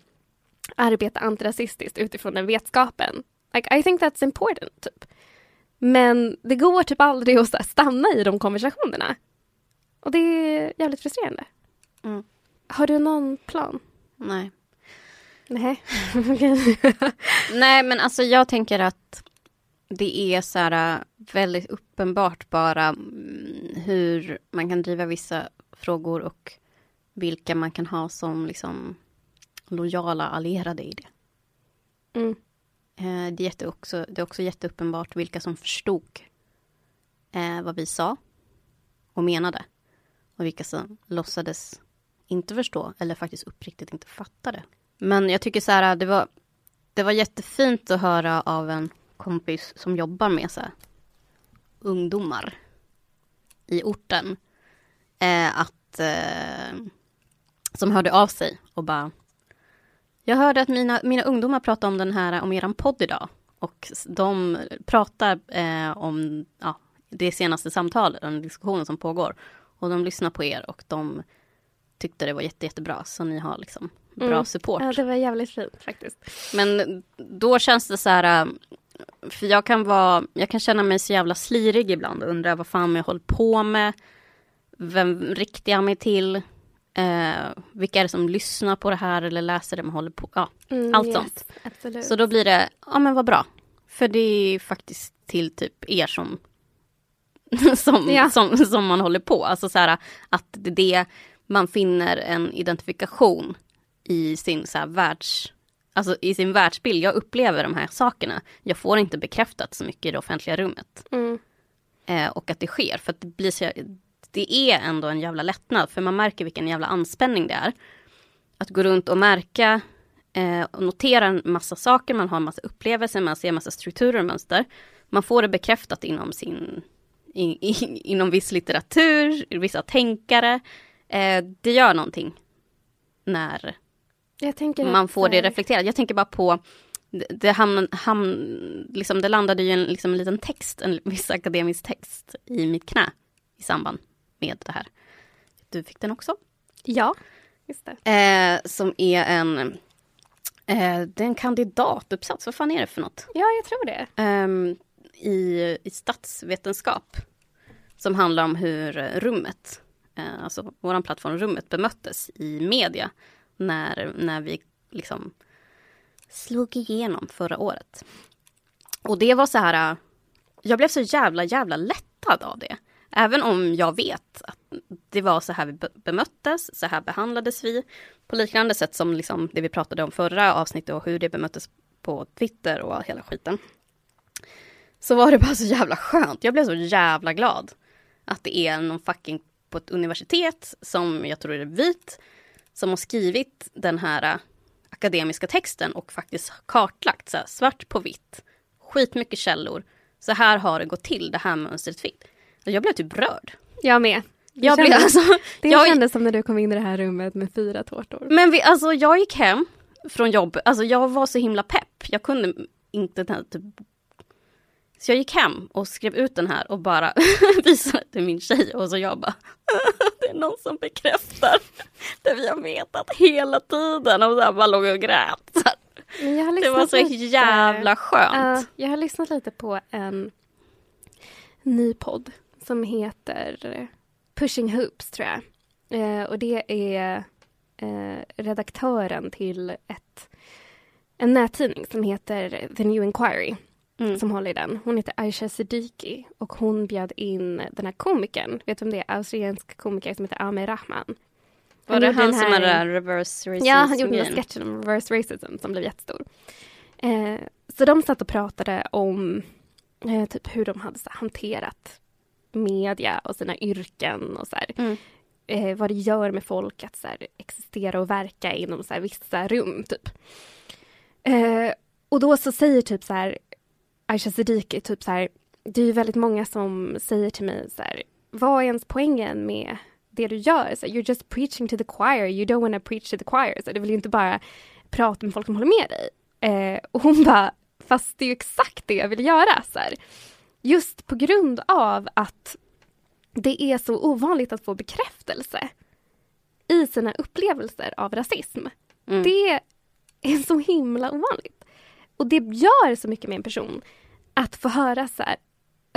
arbeta antirasistiskt utifrån den vetskapen. Like, I think that's important. Typ. Men det går typ aldrig att här, stanna i de konversationerna. Och det är jävligt frustrerande. Mm. Har du någon plan? Nej. Nej. Nej men alltså jag tänker att det är så här äh, väldigt uppenbart bara mm, hur man kan driva vissa frågor och vilka man kan ha som liksom lojala allierade i det. Mm. Eh, det, är jätte också, det är också jätteuppenbart vilka som förstod eh, vad vi sa och menade. Och vilka som låtsades inte förstå eller faktiskt uppriktigt inte fattade. Men jag tycker så här, det var, det var jättefint att höra av en kompis som jobbar med så här, ungdomar i orten. Eh, att, eh, som hörde av sig och bara Jag hörde att mina, mina ungdomar pratade om den här, om eran podd idag. Och de pratar eh, om ja, det senaste samtalet, den diskussionen som pågår. Och de lyssnar på er och de tyckte det var jätte, jättebra. Så ni har liksom bra Mm. support. Ja, det var jävligt fint faktiskt. Men då känns det så här, äh, för jag kan vara, jag kan känna mig så jävla slirig ibland och undra vad fan jag håller på med. Vem riktar jag mig till? Eh, vilka är det som lyssnar på det här eller läser det man håller på? Ja, Mm, allt yes, sånt. Absolut. Så då blir det, ja men vad bra. För det är faktiskt till typ er som som, Ja. som, som man håller på. Alltså så här, att det är det man finner en identifikation i sin så här världs... Alltså i sin världsbild. Jag upplever de här sakerna. Jag får inte bekräftat så mycket i det offentliga rummet. Mm. Eh, och att det sker. För att det blir så, det är ändå en jävla lättnad för man märker vilken jävla anspänning det är. Att gå runt och märka eh, och notera en massa saker, man har en massa upplevelser, man ser en massa strukturer och mönster. Man får det bekräftat inom sin i, i, inom viss litteratur, vissa tänkare. Eh, det gör någonting när man får det reflekterat. Jag tänker bara på det, det, hamn, hamn, liksom, det landade ju en, liksom, en liten text, en viss akademisk text i mitt knä i samband med det här. Du fick den också? Ja, just det. Eh, som är en, eh, det är en kandidatuppsats, vad fan är det för något? Ja, jag tror det. Eh, i, i statsvetenskap. Som handlar om hur rummet, eh, alltså vår plattform Rummet bemöttes i media när, när vi liksom slog igenom förra året. Och det var så här, äh, jag blev så jävla jävla lättad av det. Även om jag vet att det var så här vi bemöttes, så här behandlades vi. På liknande sätt som liksom det vi pratade om förra avsnittet och hur det bemöttes på Twitter och hela skiten. Så var det bara så jävla skönt. Jag blev så jävla glad. Att det är någon fucking på ett universitet som jag tror är vit. Som har skrivit den här akademiska texten och faktiskt kartlagt så här, svart på vitt. Skitmycket källor. Så här har det gått till, det här mönstret fick. Jag blev typ rörd. Jag med. Det, jag kändes, blev, alltså, det jag, kändes som när du kom in i det här rummet med fyra tårtor. Men vi, alltså, jag gick hem från jobbet, alltså jag var så himla pepp. Jag kunde inte typ så jag gick hem och skrev ut den här och bara visade till min tjej och så jag bara Det är någon som bekräftar det vi har vetat hela tiden och så här bara låg och grät. det var så lite, jävla skönt. Uh, jag har lyssnat lite på en ny podd som heter Pushing Hoops tror jag. Uh, och det är uh, redaktören till ett, en nättidning som heter The New Inquiry mm. som håller i den. Hon heter Aisha Siddiqui och hon bjöd in den här komikern, vet du vem det är? Australiensk komiker som heter Amir Rahman. Var det han som hade reverse racism? Ja, han gjorde en sketchen om reverse racism som blev jättestor. Eh, så de satt och pratade om eh, typ hur de hade så, hanterat media och sina yrken och så här, mm. eh, vad det gör med folk att så här, existera och verka inom så här, vissa rum. Typ. Eh, och då så säger typ så här Aisha Siddiqui, typ så här, det är ju väldigt många som säger till mig så här, vad är ens poängen med det du gör? Så, you're just preaching to the choir, you don't wanna preach to the choir. Så, du vill ju inte bara prata med folk som håller med dig. Eh, och hon bara, fast det är ju exakt det jag vill göra. Så här. Just på grund av att det är så ovanligt att få bekräftelse i sina upplevelser av rasism. Mm. Det är så himla ovanligt. Och det gör så mycket med en person att få höra så här,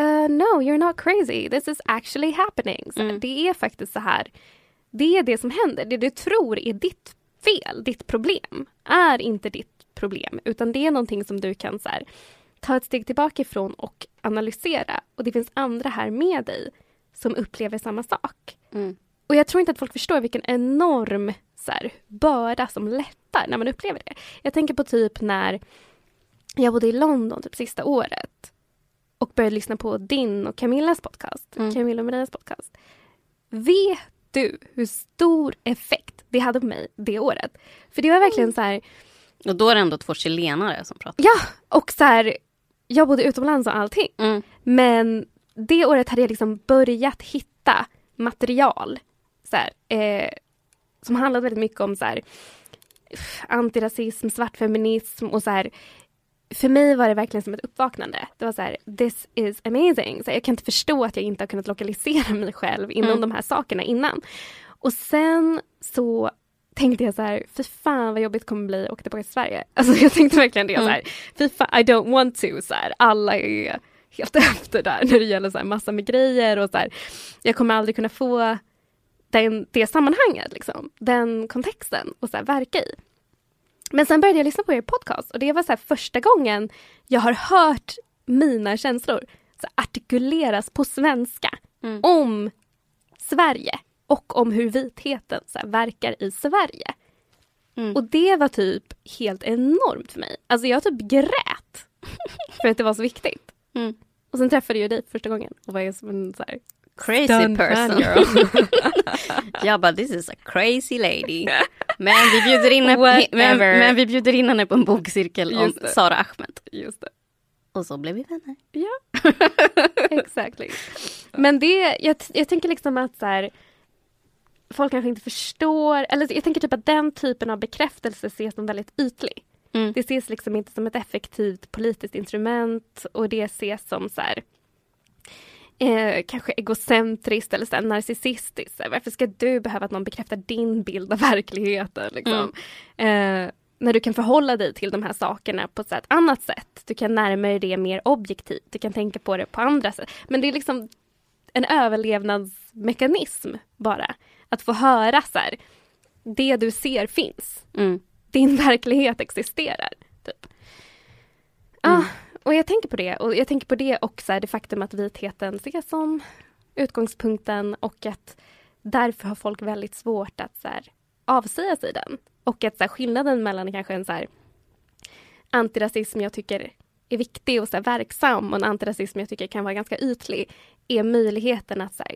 uh, no you're not crazy, this is actually happening. Så mm. Det är faktiskt så här, det är det som händer. Det du tror är ditt fel, ditt problem, är inte ditt problem utan det är någonting som du kan så här, ta ett steg tillbaka ifrån och analysera. Och det finns andra här med dig som upplever samma sak. Mm. Och jag tror inte att folk förstår vilken enorm så här, börda som lättar när man upplever det. Jag tänker på typ när jag bodde i London typ sista året och började lyssna på din och Camillas podcast, mm. Camilla och Marias podcast. Vet du hur stor effekt det hade på mig det året? För det var verkligen mm. så här... Och då är det ändå två chilenare som pratar. Ja, och så här, jag bodde utomlands och allting. Mm. Men det året hade jag liksom börjat hitta material så här, eh, som handlade väldigt mycket om så här, antirasism, svartfeminism och så här, för mig var det verkligen som ett uppvaknande. Det var så här, this is amazing. Så jag kan inte förstå att jag inte har kunnat lokalisera mig själv inom mm. de här sakerna innan. Och sen så tänkte jag så här, fy fan vad jobbigt kommer bli att åka tillbaka till Sverige. Alltså jag tänkte verkligen det, mm. så här, fy fan, I don't want to. Så här, alla är helt efter där när det gäller så här, massa med grejer och så här, jag kommer aldrig kunna få den, det sammanhanget, liksom, den kontexten och så här, verka i. Men sen började jag lyssna på er podcast och det var så första gången jag har hört mina känslor så artikuleras på svenska mm. om Sverige och om hur vitheten så verkar i Sverige. Mm. Och det var typ helt enormt för mig. Alltså jag typ grät för att det var så viktigt. Mm. Och sen träffade jag dig första gången och var som en så här crazy Stunt person. Jag bara, this is a crazy lady. Men vi bjuder in henne, men, men vi bjuder in henne på en bokcirkel om. Sara Ahmed. Just det. Och så blev vi vänner. Ja, exactly. Men det, jag, jag tänker liksom att så här, folk kanske inte förstår, eller jag tänker typ att den typen av bekräftelse ses som väldigt ytlig. Mm. Det ses liksom inte som ett effektivt politiskt instrument och det ses som så här, eh, kanske egocentriskt eller så narcissistiskt. Varför ska du behöva att någon bekräftar din bild av verkligheten? Liksom? Eh, när du kan förhålla dig till de här sakerna på ett annat sätt. Du kan närma dig det mer objektivt. Du kan tänka på det på andra sätt. Men det är liksom en överlevnadsmekanism bara. Att få höra så här, det du ser finns Mm. din verklighet existerar. Typ. Ah, och jag tänker på det. Och jag tänker på det och så här, det faktum att vitheten ses som utgångspunkten och att därför har folk väldigt svårt att så här, avsäga sig den. Och att så här, skillnaden mellan kanske en så här, antirasism jag tycker är viktig och så här, verksam och en antirasism jag tycker kan vara ganska ytlig är möjligheten att så här,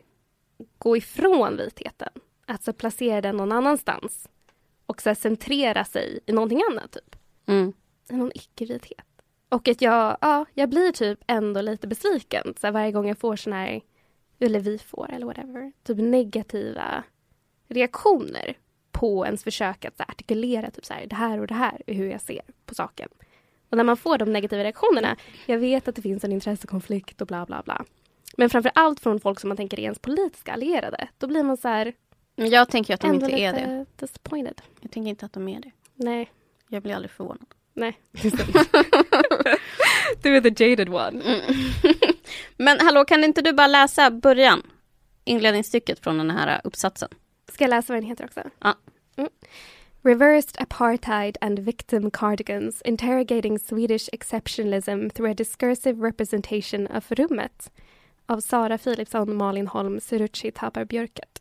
gå ifrån vitheten. Att så placera den någon annanstans och så centrera sig i någonting annat. Typ. Mm. I någon icke-vithet. Och att jag, ja, jag blir typ ändå lite besviken så varje gång jag får såna här, eller vi får eller whatever, typ negativa reaktioner på ens försök att artikulera typ så här, det här och det här är hur jag ser på saken. Och när man får de negativa reaktionerna, jag vet att det finns en intressekonflikt och bla bla bla. Men framför allt från folk som man tänker är ens politiska allierade, då blir man så här, Men jag tänker att de inte är det. disappointed. Jag tänker inte att de är det. Nej, Jag blir aldrig förvånad. nej. du är the jaded one. Men hallå, kan inte du bara läsa början? Inledningsstycket från den här uppsatsen. Ska jag läsa vad den heter också? Ja. Mm. Reversed apartheid and victim cardigans interrogating Swedish exceptionalism through a discursive representation of rummet av Sara Philipsson, Malin Holm, Suruchi Tapar Björket.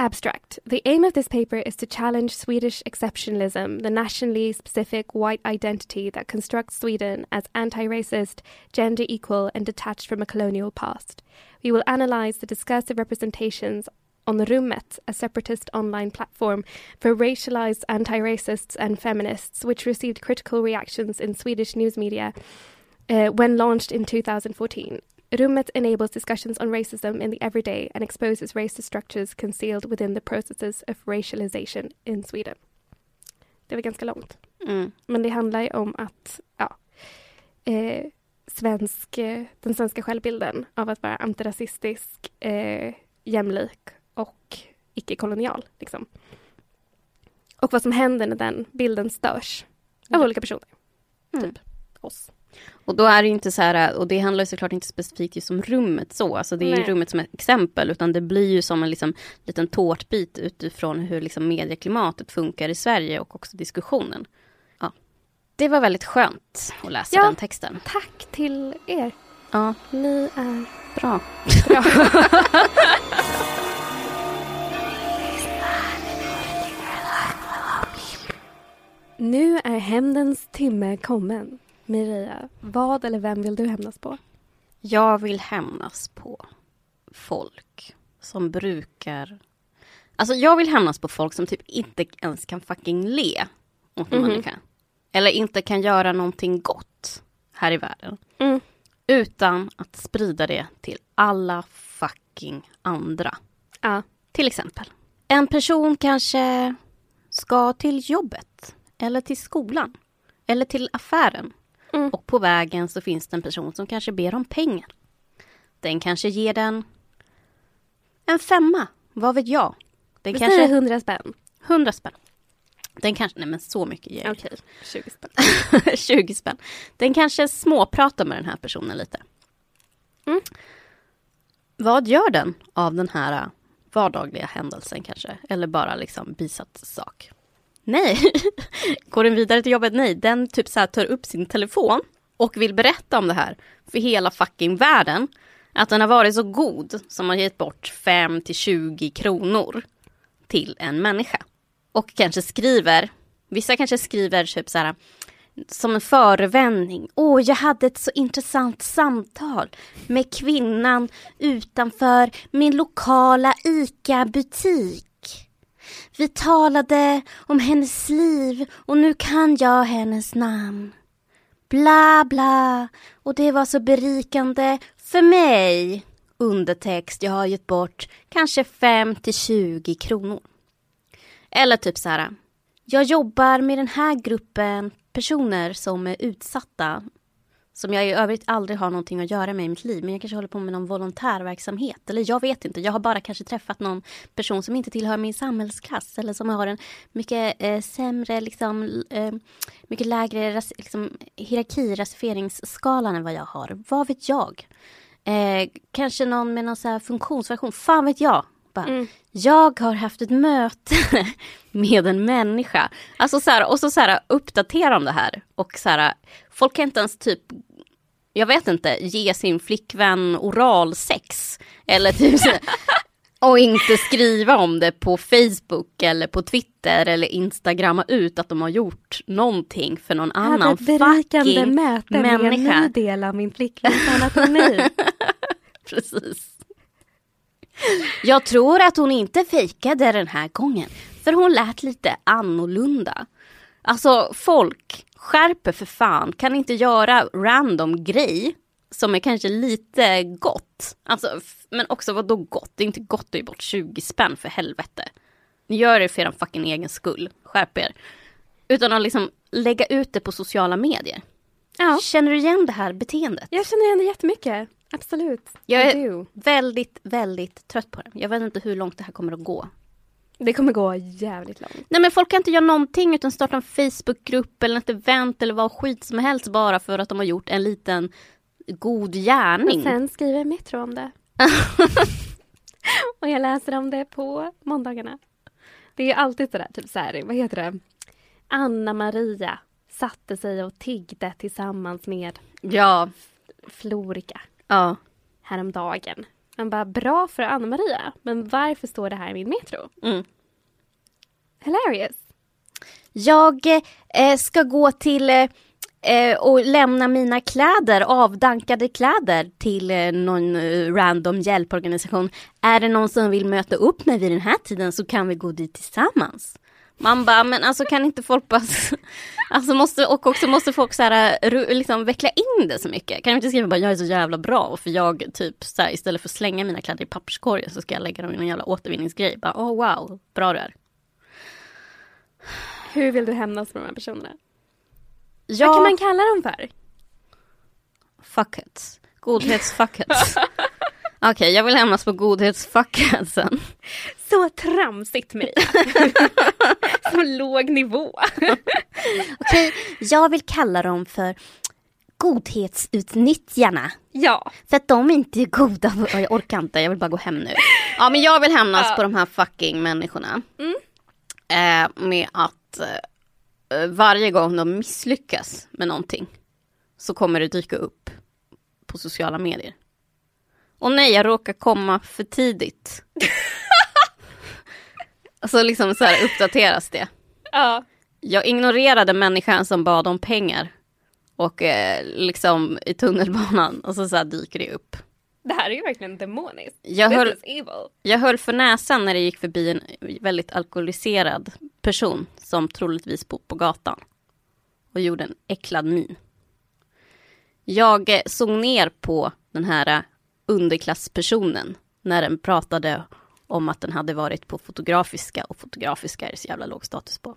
Abstract. The aim of this paper is to challenge Swedish exceptionalism, the nationally specific white identity that constructs Sweden as anti racist, gender equal, and detached from a colonial past. We will analyze the discursive representations on Rummet, a separatist online platform for racialized anti racists and feminists, which received critical reactions in Swedish news media uh, when launched in 2014. Rummet enables discussions on racism in the everyday and exposes racist structures concealed within the processes of racialization in Sweden. Det var ganska långt. Mm. Men det handlar ju om att ja, eh, svensk, eh, den svenska självbilden av att vara antirasistisk, eh, jämlik och icke-kolonial. Liksom. Och vad som händer när den bilden störs av olika personer. Mm. Typ oss. Och då är det inte så här, och det handlar ju såklart inte specifikt just om rummet så, alltså det är Nej. rummet som ett exempel, utan det blir ju som en liksom, liten tårtbit utifrån hur liksom medieklimatet funkar i Sverige och också diskussionen. Ja. Det var väldigt skönt att läsa Ja. den texten. Tack till er. Ja, Ni är bra. bra. nu är hämndens timme kommen. Mireia, vad eller vem vill du hämnas på? Jag vill hämnas på folk som brukar... Alltså jag vill hämnas på folk som typ inte ens kan fucking le åt en Mhm. människa. Eller inte kan göra någonting gott här i världen. Mm. Utan att sprida det till alla fucking andra. Ja. Till exempel. En person kanske ska till jobbet. Eller till skolan. Eller till affären. Mm. Och på vägen så finns det en person som kanske ber om pengar. Den kanske ger den en femma. Vad vet jag? Den Vi kanske... säger hundra spänn. Hundra spänn. Den kanske... Nej men så mycket ger jag Okej, 20 spänn. 20 spänn. Den kanske småpratar med den här personen lite. Mm. Vad gör den av den här äh, vardagliga händelsen kanske? Eller bara liksom bisatt sak? Nej. Går den vidare till jobbet? Nej. Den typ så här tar upp sin telefon och vill berätta om det här för hela fucking världen. Att den har varit så god som har gett bort 5 till 20 kronor till en människa. Och kanske skriver, vissa kanske skriver typ så här som en förevändning. Åh, jag hade ett så intressant samtal med kvinnan utanför min lokala ICA-butik. Vi talade om hennes liv och nu kan jag hennes namn. Bla bla. Och det var så berikande för mig. Undertext, jag har gett bort kanske 5 till 20 kronor. Eller typ så här. Jag jobbar med den här gruppen personer som är utsatta. Som jag i övrigt aldrig har någonting att göra med i mitt liv. Men jag kanske håller på med någon volontärverksamhet. Eller jag vet inte. Jag har bara kanske träffat någon person som inte tillhör min samhällsklass. Eller som har en mycket eh, sämre, liksom, eh, mycket lägre ras, liksom, hierarki, rasifieringsskalan än vad jag har. Vad vet jag? Eh, kanske någon med någon så här funktionsvariation. Fan vet jag. Bara, Mm. Jag har haft ett möte med en människa. Alltså så här, och så, så här, uppdatera om det här. Och så här, folk kan inte ens typ, jag vet inte, ge sin flickvän oralsex. Eller typ så, och inte skriva om det på Facebook eller på Twitter eller Instagramma ut att de har gjort någonting för någon annan fucking möte med en människa. ny del av min flickväns anatomi. Precis. Jag tror att hon inte fejkade den här gången. För hon lät lite annorlunda. Alltså folk, skärper för fan. Kan inte göra random grej som är kanske lite gott. Alltså, men också vad då gott? Det är inte gott att ge bort 20 spänn för helvete. Ni gör det för er fucking egen skull. Skärp er. Utan att liksom lägga ut det på sociala medier. Ja. Känner du igen det här beteendet? Jag känner igen det jättemycket. Absolut. Jag är väldigt, väldigt trött på det. Jag vet inte hur långt det här kommer att gå. Det kommer gå jävligt långt. Nej men folk kan inte göra någonting utan starta en Facebookgrupp eller ett event eller vad skit som helst bara för att de har gjort en liten god gärning. Och sen skriver Metro om det. och jag läser om det på måndagarna. Det är ju alltid sådär, typ så här, vad heter det? Anna-Maria satte sig och tiggde tillsammans med Ja, Florika ja. häromdagen. Man bara, bra för Anna-Maria, men varför står det här i min Metro? Mm. Hilarious. Jag eh, ska gå till eh, eh, och lämna mina kläder, avdankade kläder till eh, någon eh, random hjälporganisation. Är det någon som vill möta upp mig vid den här tiden så kan vi gå dit tillsammans. Man bara, men alltså kan inte folk bara... Alltså måste, och också måste folk så här, liksom veckla in det så mycket. Kan de inte skriva bara jag är så jävla bra för jag typ så här, istället för att slänga mina kläder i papperskorgen så ska jag lägga dem i någon jävla återvinningsgrej. Bara, oh wow, bra du är. Hur vill du hämnas på de här personerna? Ja, Vad kan man kalla dem för? Fuckheads. Godhetsfuckheads. Okej, jag vill hämnas på godhetsfuckheadsen. Så tramsigt Maria. Så låg nivå. Okej, jag vill kalla dem för godhetsutnyttjarna. Ja. För att de inte är goda. Jag orkar inte, jag vill bara gå hem nu. Ja, men jag vill hämnas Ja. på de här fucking människorna. Eh, med att eh, varje gång de misslyckas med någonting så kommer det dyka upp på sociala medier. Och nej, jag råkar komma för tidigt. så liksom så här uppdateras det. ja. Jag ignorerade människan som bad om pengar. Och eh, liksom i tunnelbanan och så, så dyker det upp. Det här är ju verkligen demoniskt. Jag höll, jag höll för näsan när det gick förbi en väldigt alkoholiserad person som troligtvis bor på gatan. Och gjorde en äcklad min. Jag eh, såg ner på den här eh, underklasspersonen när den pratade om att den hade varit på Fotografiska och Fotografiska är så jävla låg status på.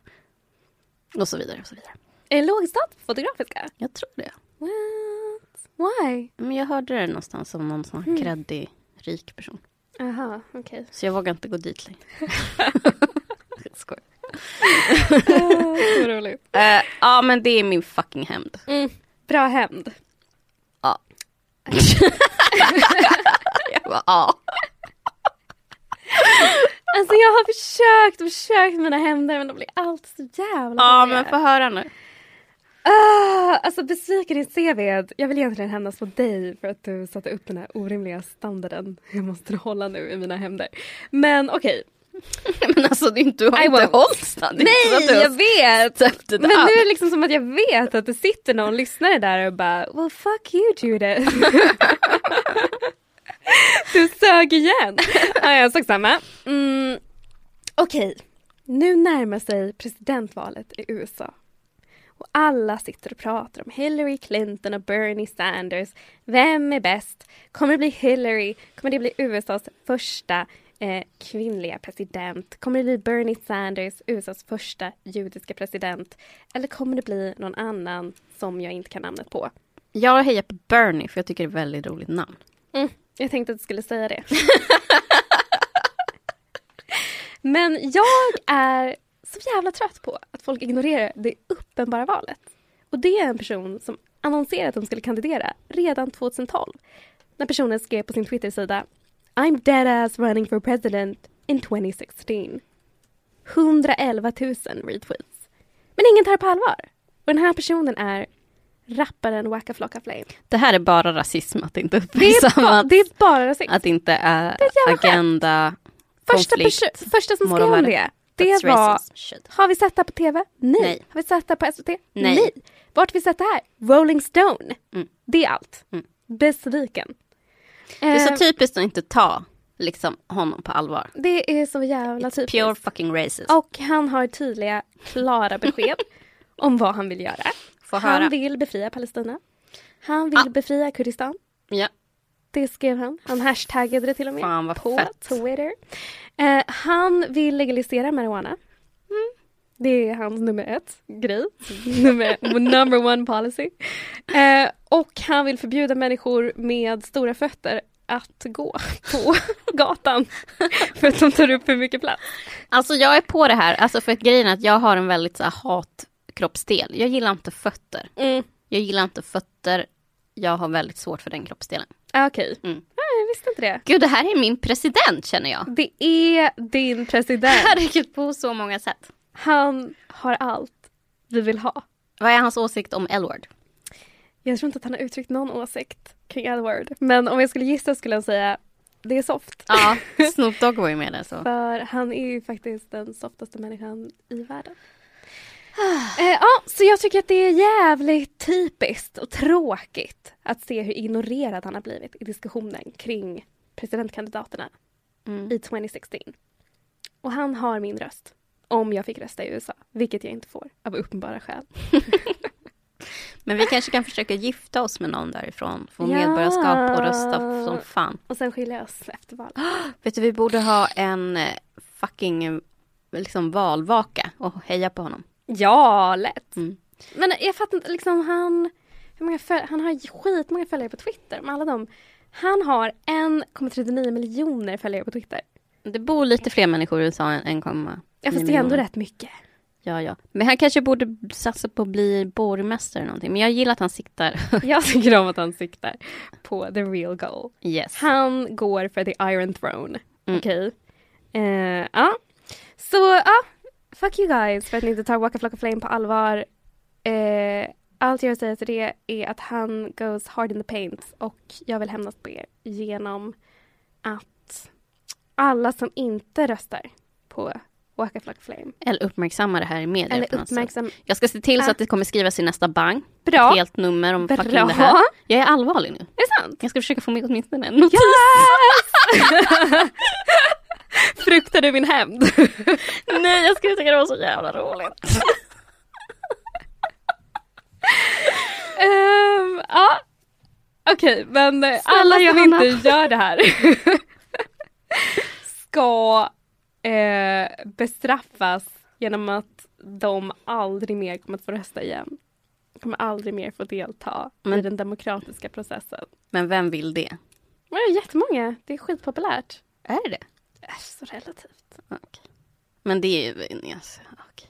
Och så vidare och så vidare. Är det låg status på fotografiska? Jag tror det. What? Why? Men jag hörde det någonstans som någon sån Mm. här kreddig, rik person. Aha, okej. Så jag vågar inte gå dit längre. skojar. Så roligt. Eh, ja men det är min fucking hämnd. Mm. Bra hämnd. Ja. bara, ja. Alltså jag har försökt och försökt mina hämnder men de blir alltid så jävla Ja men få höra nu. Ah, alltså besviken i CV. Jag vill egentligen hämnas på dig för att du satte upp den här orimliga standarden jag måste hålla nu i mina hämnder. Men okej. Men alltså du, du har I inte hållit stand. Det är inte så att du Nej, jag vet! Men nu är det liksom som att jag vet att det sitter någon lyssnare där och bara Well fuck you Judith. du sög igen. Ja, jag såg samma. Mm, Okej, nu närmar sig presidentvalet i USA. Och alla sitter och pratar om Hillary Clinton och Bernie Sanders. Vem är bäst? Kommer det bli Hillary? Kommer det bli USAs första eh, kvinnliga president? Kommer det bli Bernie Sanders, USAs första judiska president? Eller kommer det bli någon annan som jag inte kan namnet på? Jag hejar på Bernie för jag tycker det är ett väldigt roligt namn. Mm, jag tänkte att du skulle säga det. Men jag är så jävla trött på att folk ignorerar det uppenbara valet. Och det är en person som annonserade att de skulle kandidera redan 2012. När personen skrev på sin Twitter-sida I'm dead ass running for president in 2016. 111 000 retweets. Men ingen tar det på allvar. Och den här personen är rapparen Waka Flocka Flame. Det här är bara rasism att inte Det är, uppmärksamma det är bara rasism. att det inte är, är jävla skämt. agenda, Första, konflikt. första som skrev om det, det var. Har vi sett det här på TV? Nej. Nej. Har vi sett det här på SVT? Nej. Vart har vi sett det här? Rolling Stone. Mm. Det är allt. Mm. Besviken. Det är så Eh, typiskt att inte ta liksom, honom på allvar. det är så jävla typiskt. Pure fucking racist. Och han har tydliga, klara besked om vad han vill göra. Få han höra. vill befria Palestina. Han vill Ah. befria Kurdistan. Ja. Det skrev han. Han hashtaggade det till och med Fan, vad på fett. Twitter. Eh, han vill legalisera marijuana. Mm. Det är hans nummer ett grej. nummer, number one policy. Eh, och han vill förbjuda människor med stora fötter att gå på gatan. för att de tar upp för mycket plats. Alltså jag är på det här, alltså för att grejen är att jag har en väldigt så här, hatkroppsdel. Jag gillar inte fötter. Mm. Jag gillar inte fötter. Jag har väldigt svårt för den kroppsdelen. Ah, Okej. Mm. Ah, jag visste inte det. Gud, det här är min president känner jag. Det är din president. Herregud, på så många sätt. Han har allt vi vill ha. Vad är hans åsikt om L-word? Jag tror inte att han har uttryckt någon åsikt kring L-word. Men om jag skulle gissa skulle jag säga det är soft. Ja, Snoop Dogg var ju med där så. För han är ju faktiskt den softaste människan i världen. Eh, ja, så jag tycker att det är jävligt typiskt och tråkigt att se hur ignorerad han har blivit i diskussionen kring presidentkandidaterna Mm. i 2016. Och han har min röst. Om jag fick rösta i USA, vilket jag inte får av uppenbara skäl. Men vi kanske kan försöka gifta oss med någon därifrån, få Ja. medborgarskap och rösta som fan. Och sen skilja oss efter valet. Vet du, vi borde ha en eh, fucking eh, liksom valvaka och heja på honom. Ja, lätt. Mm. Men jag fattar inte, liksom han... Hur många föl- han har skitmånga följare på Twitter. Med alla dem. Han har 1,39 miljoner följare på Twitter. Det bor lite fler människor i USA än 1,9 Ja, fast det är ändå miljoner. rätt mycket. Ja, ja. Men han kanske borde satsa på att bli borgmästare eller någonting. Men jag gillar att han siktar. Jag tycker om att han siktar på the real goal. yes. Han går för the iron throne. Mm. Okej. Eh, ja. Så ja, fuck you guys för att ni inte tar Waka Flocka Flame på allvar. Eh, allt jag säga till det är att han goes hard in the paint och jag vill hämnas på er genom att alla som inte röstar på Waka Flocka Flame Eller uppmärksamma det här i media. eller på något sätt. uppmärksam... Jag ska se till så att det kommer skrivas i nästa bang. Bra! Ett helt nummer om Bra. fucking det här. Jag är allvarlig nu. Är det sant? Jag ska försöka få med åtminstone en notis. Yes! Fruktar du min hämnd? Nej, jag skulle tycka det var så jävla roligt. Ehm, ja, okej, men eh, Snälla, alla som Johanna. inte gör det här ska eh, bestraffas genom att de aldrig mer kommer att få rösta igen. Kommer aldrig mer få delta i Men- den demokratiska processen. Men vem vill det? Det är jättemånga, det är skitpopulärt. Är det så relativt. Okej. Men det är ju... Yes. okej.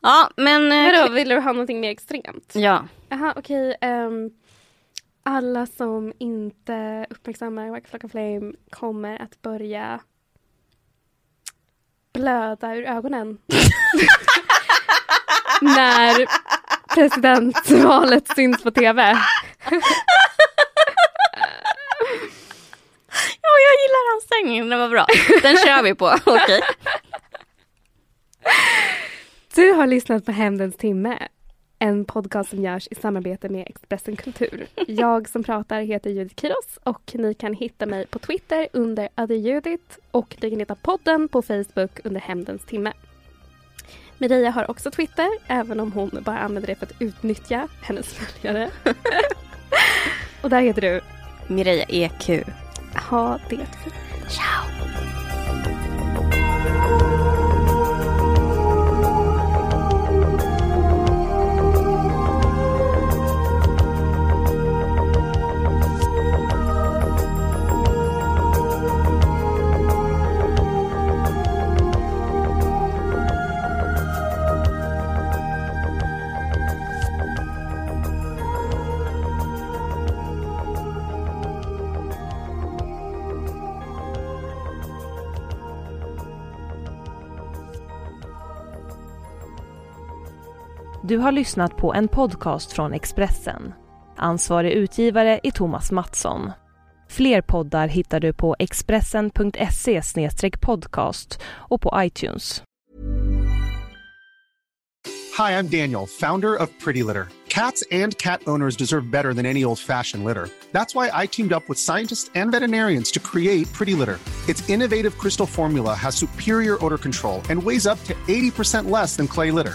Ja, men... eh, Vadå, vill du ha någonting mer extremt? Ja. Jaha, okej. ehm, alla som inte uppmärksammar White Flock of Flame kommer att börja blöda ur ögonen. När presidentvalet syns på TV. Ja, jag gillar ansträngningen, den var bra. Den kör vi på, okej. har lyssnat på Hämndens timme. En podcast som görs i samarbete med Expressen Kultur. Jag som pratar heter Judith Kiros och ni kan hitta mig på Twitter under adjudit och ni kan hitta podden på Facebook under Hämndens timme. Mireia har också Twitter, även om hon bara använder det för att utnyttja hennes följare. och där heter du? Mireia EQ. Ha det fint. Ciao! Du har lyssnat på en podcast från Expressen. Ansvarig utgivare är Thomas Mattsson. Fler poddar hittar du på expressen.se podcast och på iTunes. Hi, I'm Daniel, founder of Pretty Litter. Cats and cat owners deserve better than any old-fashioned litter. That's why I teamed up with scientists and veterinarians to create Pretty Litter. Its innovative crystal formula has superior odor control and weighs up to 80% less than clay litter.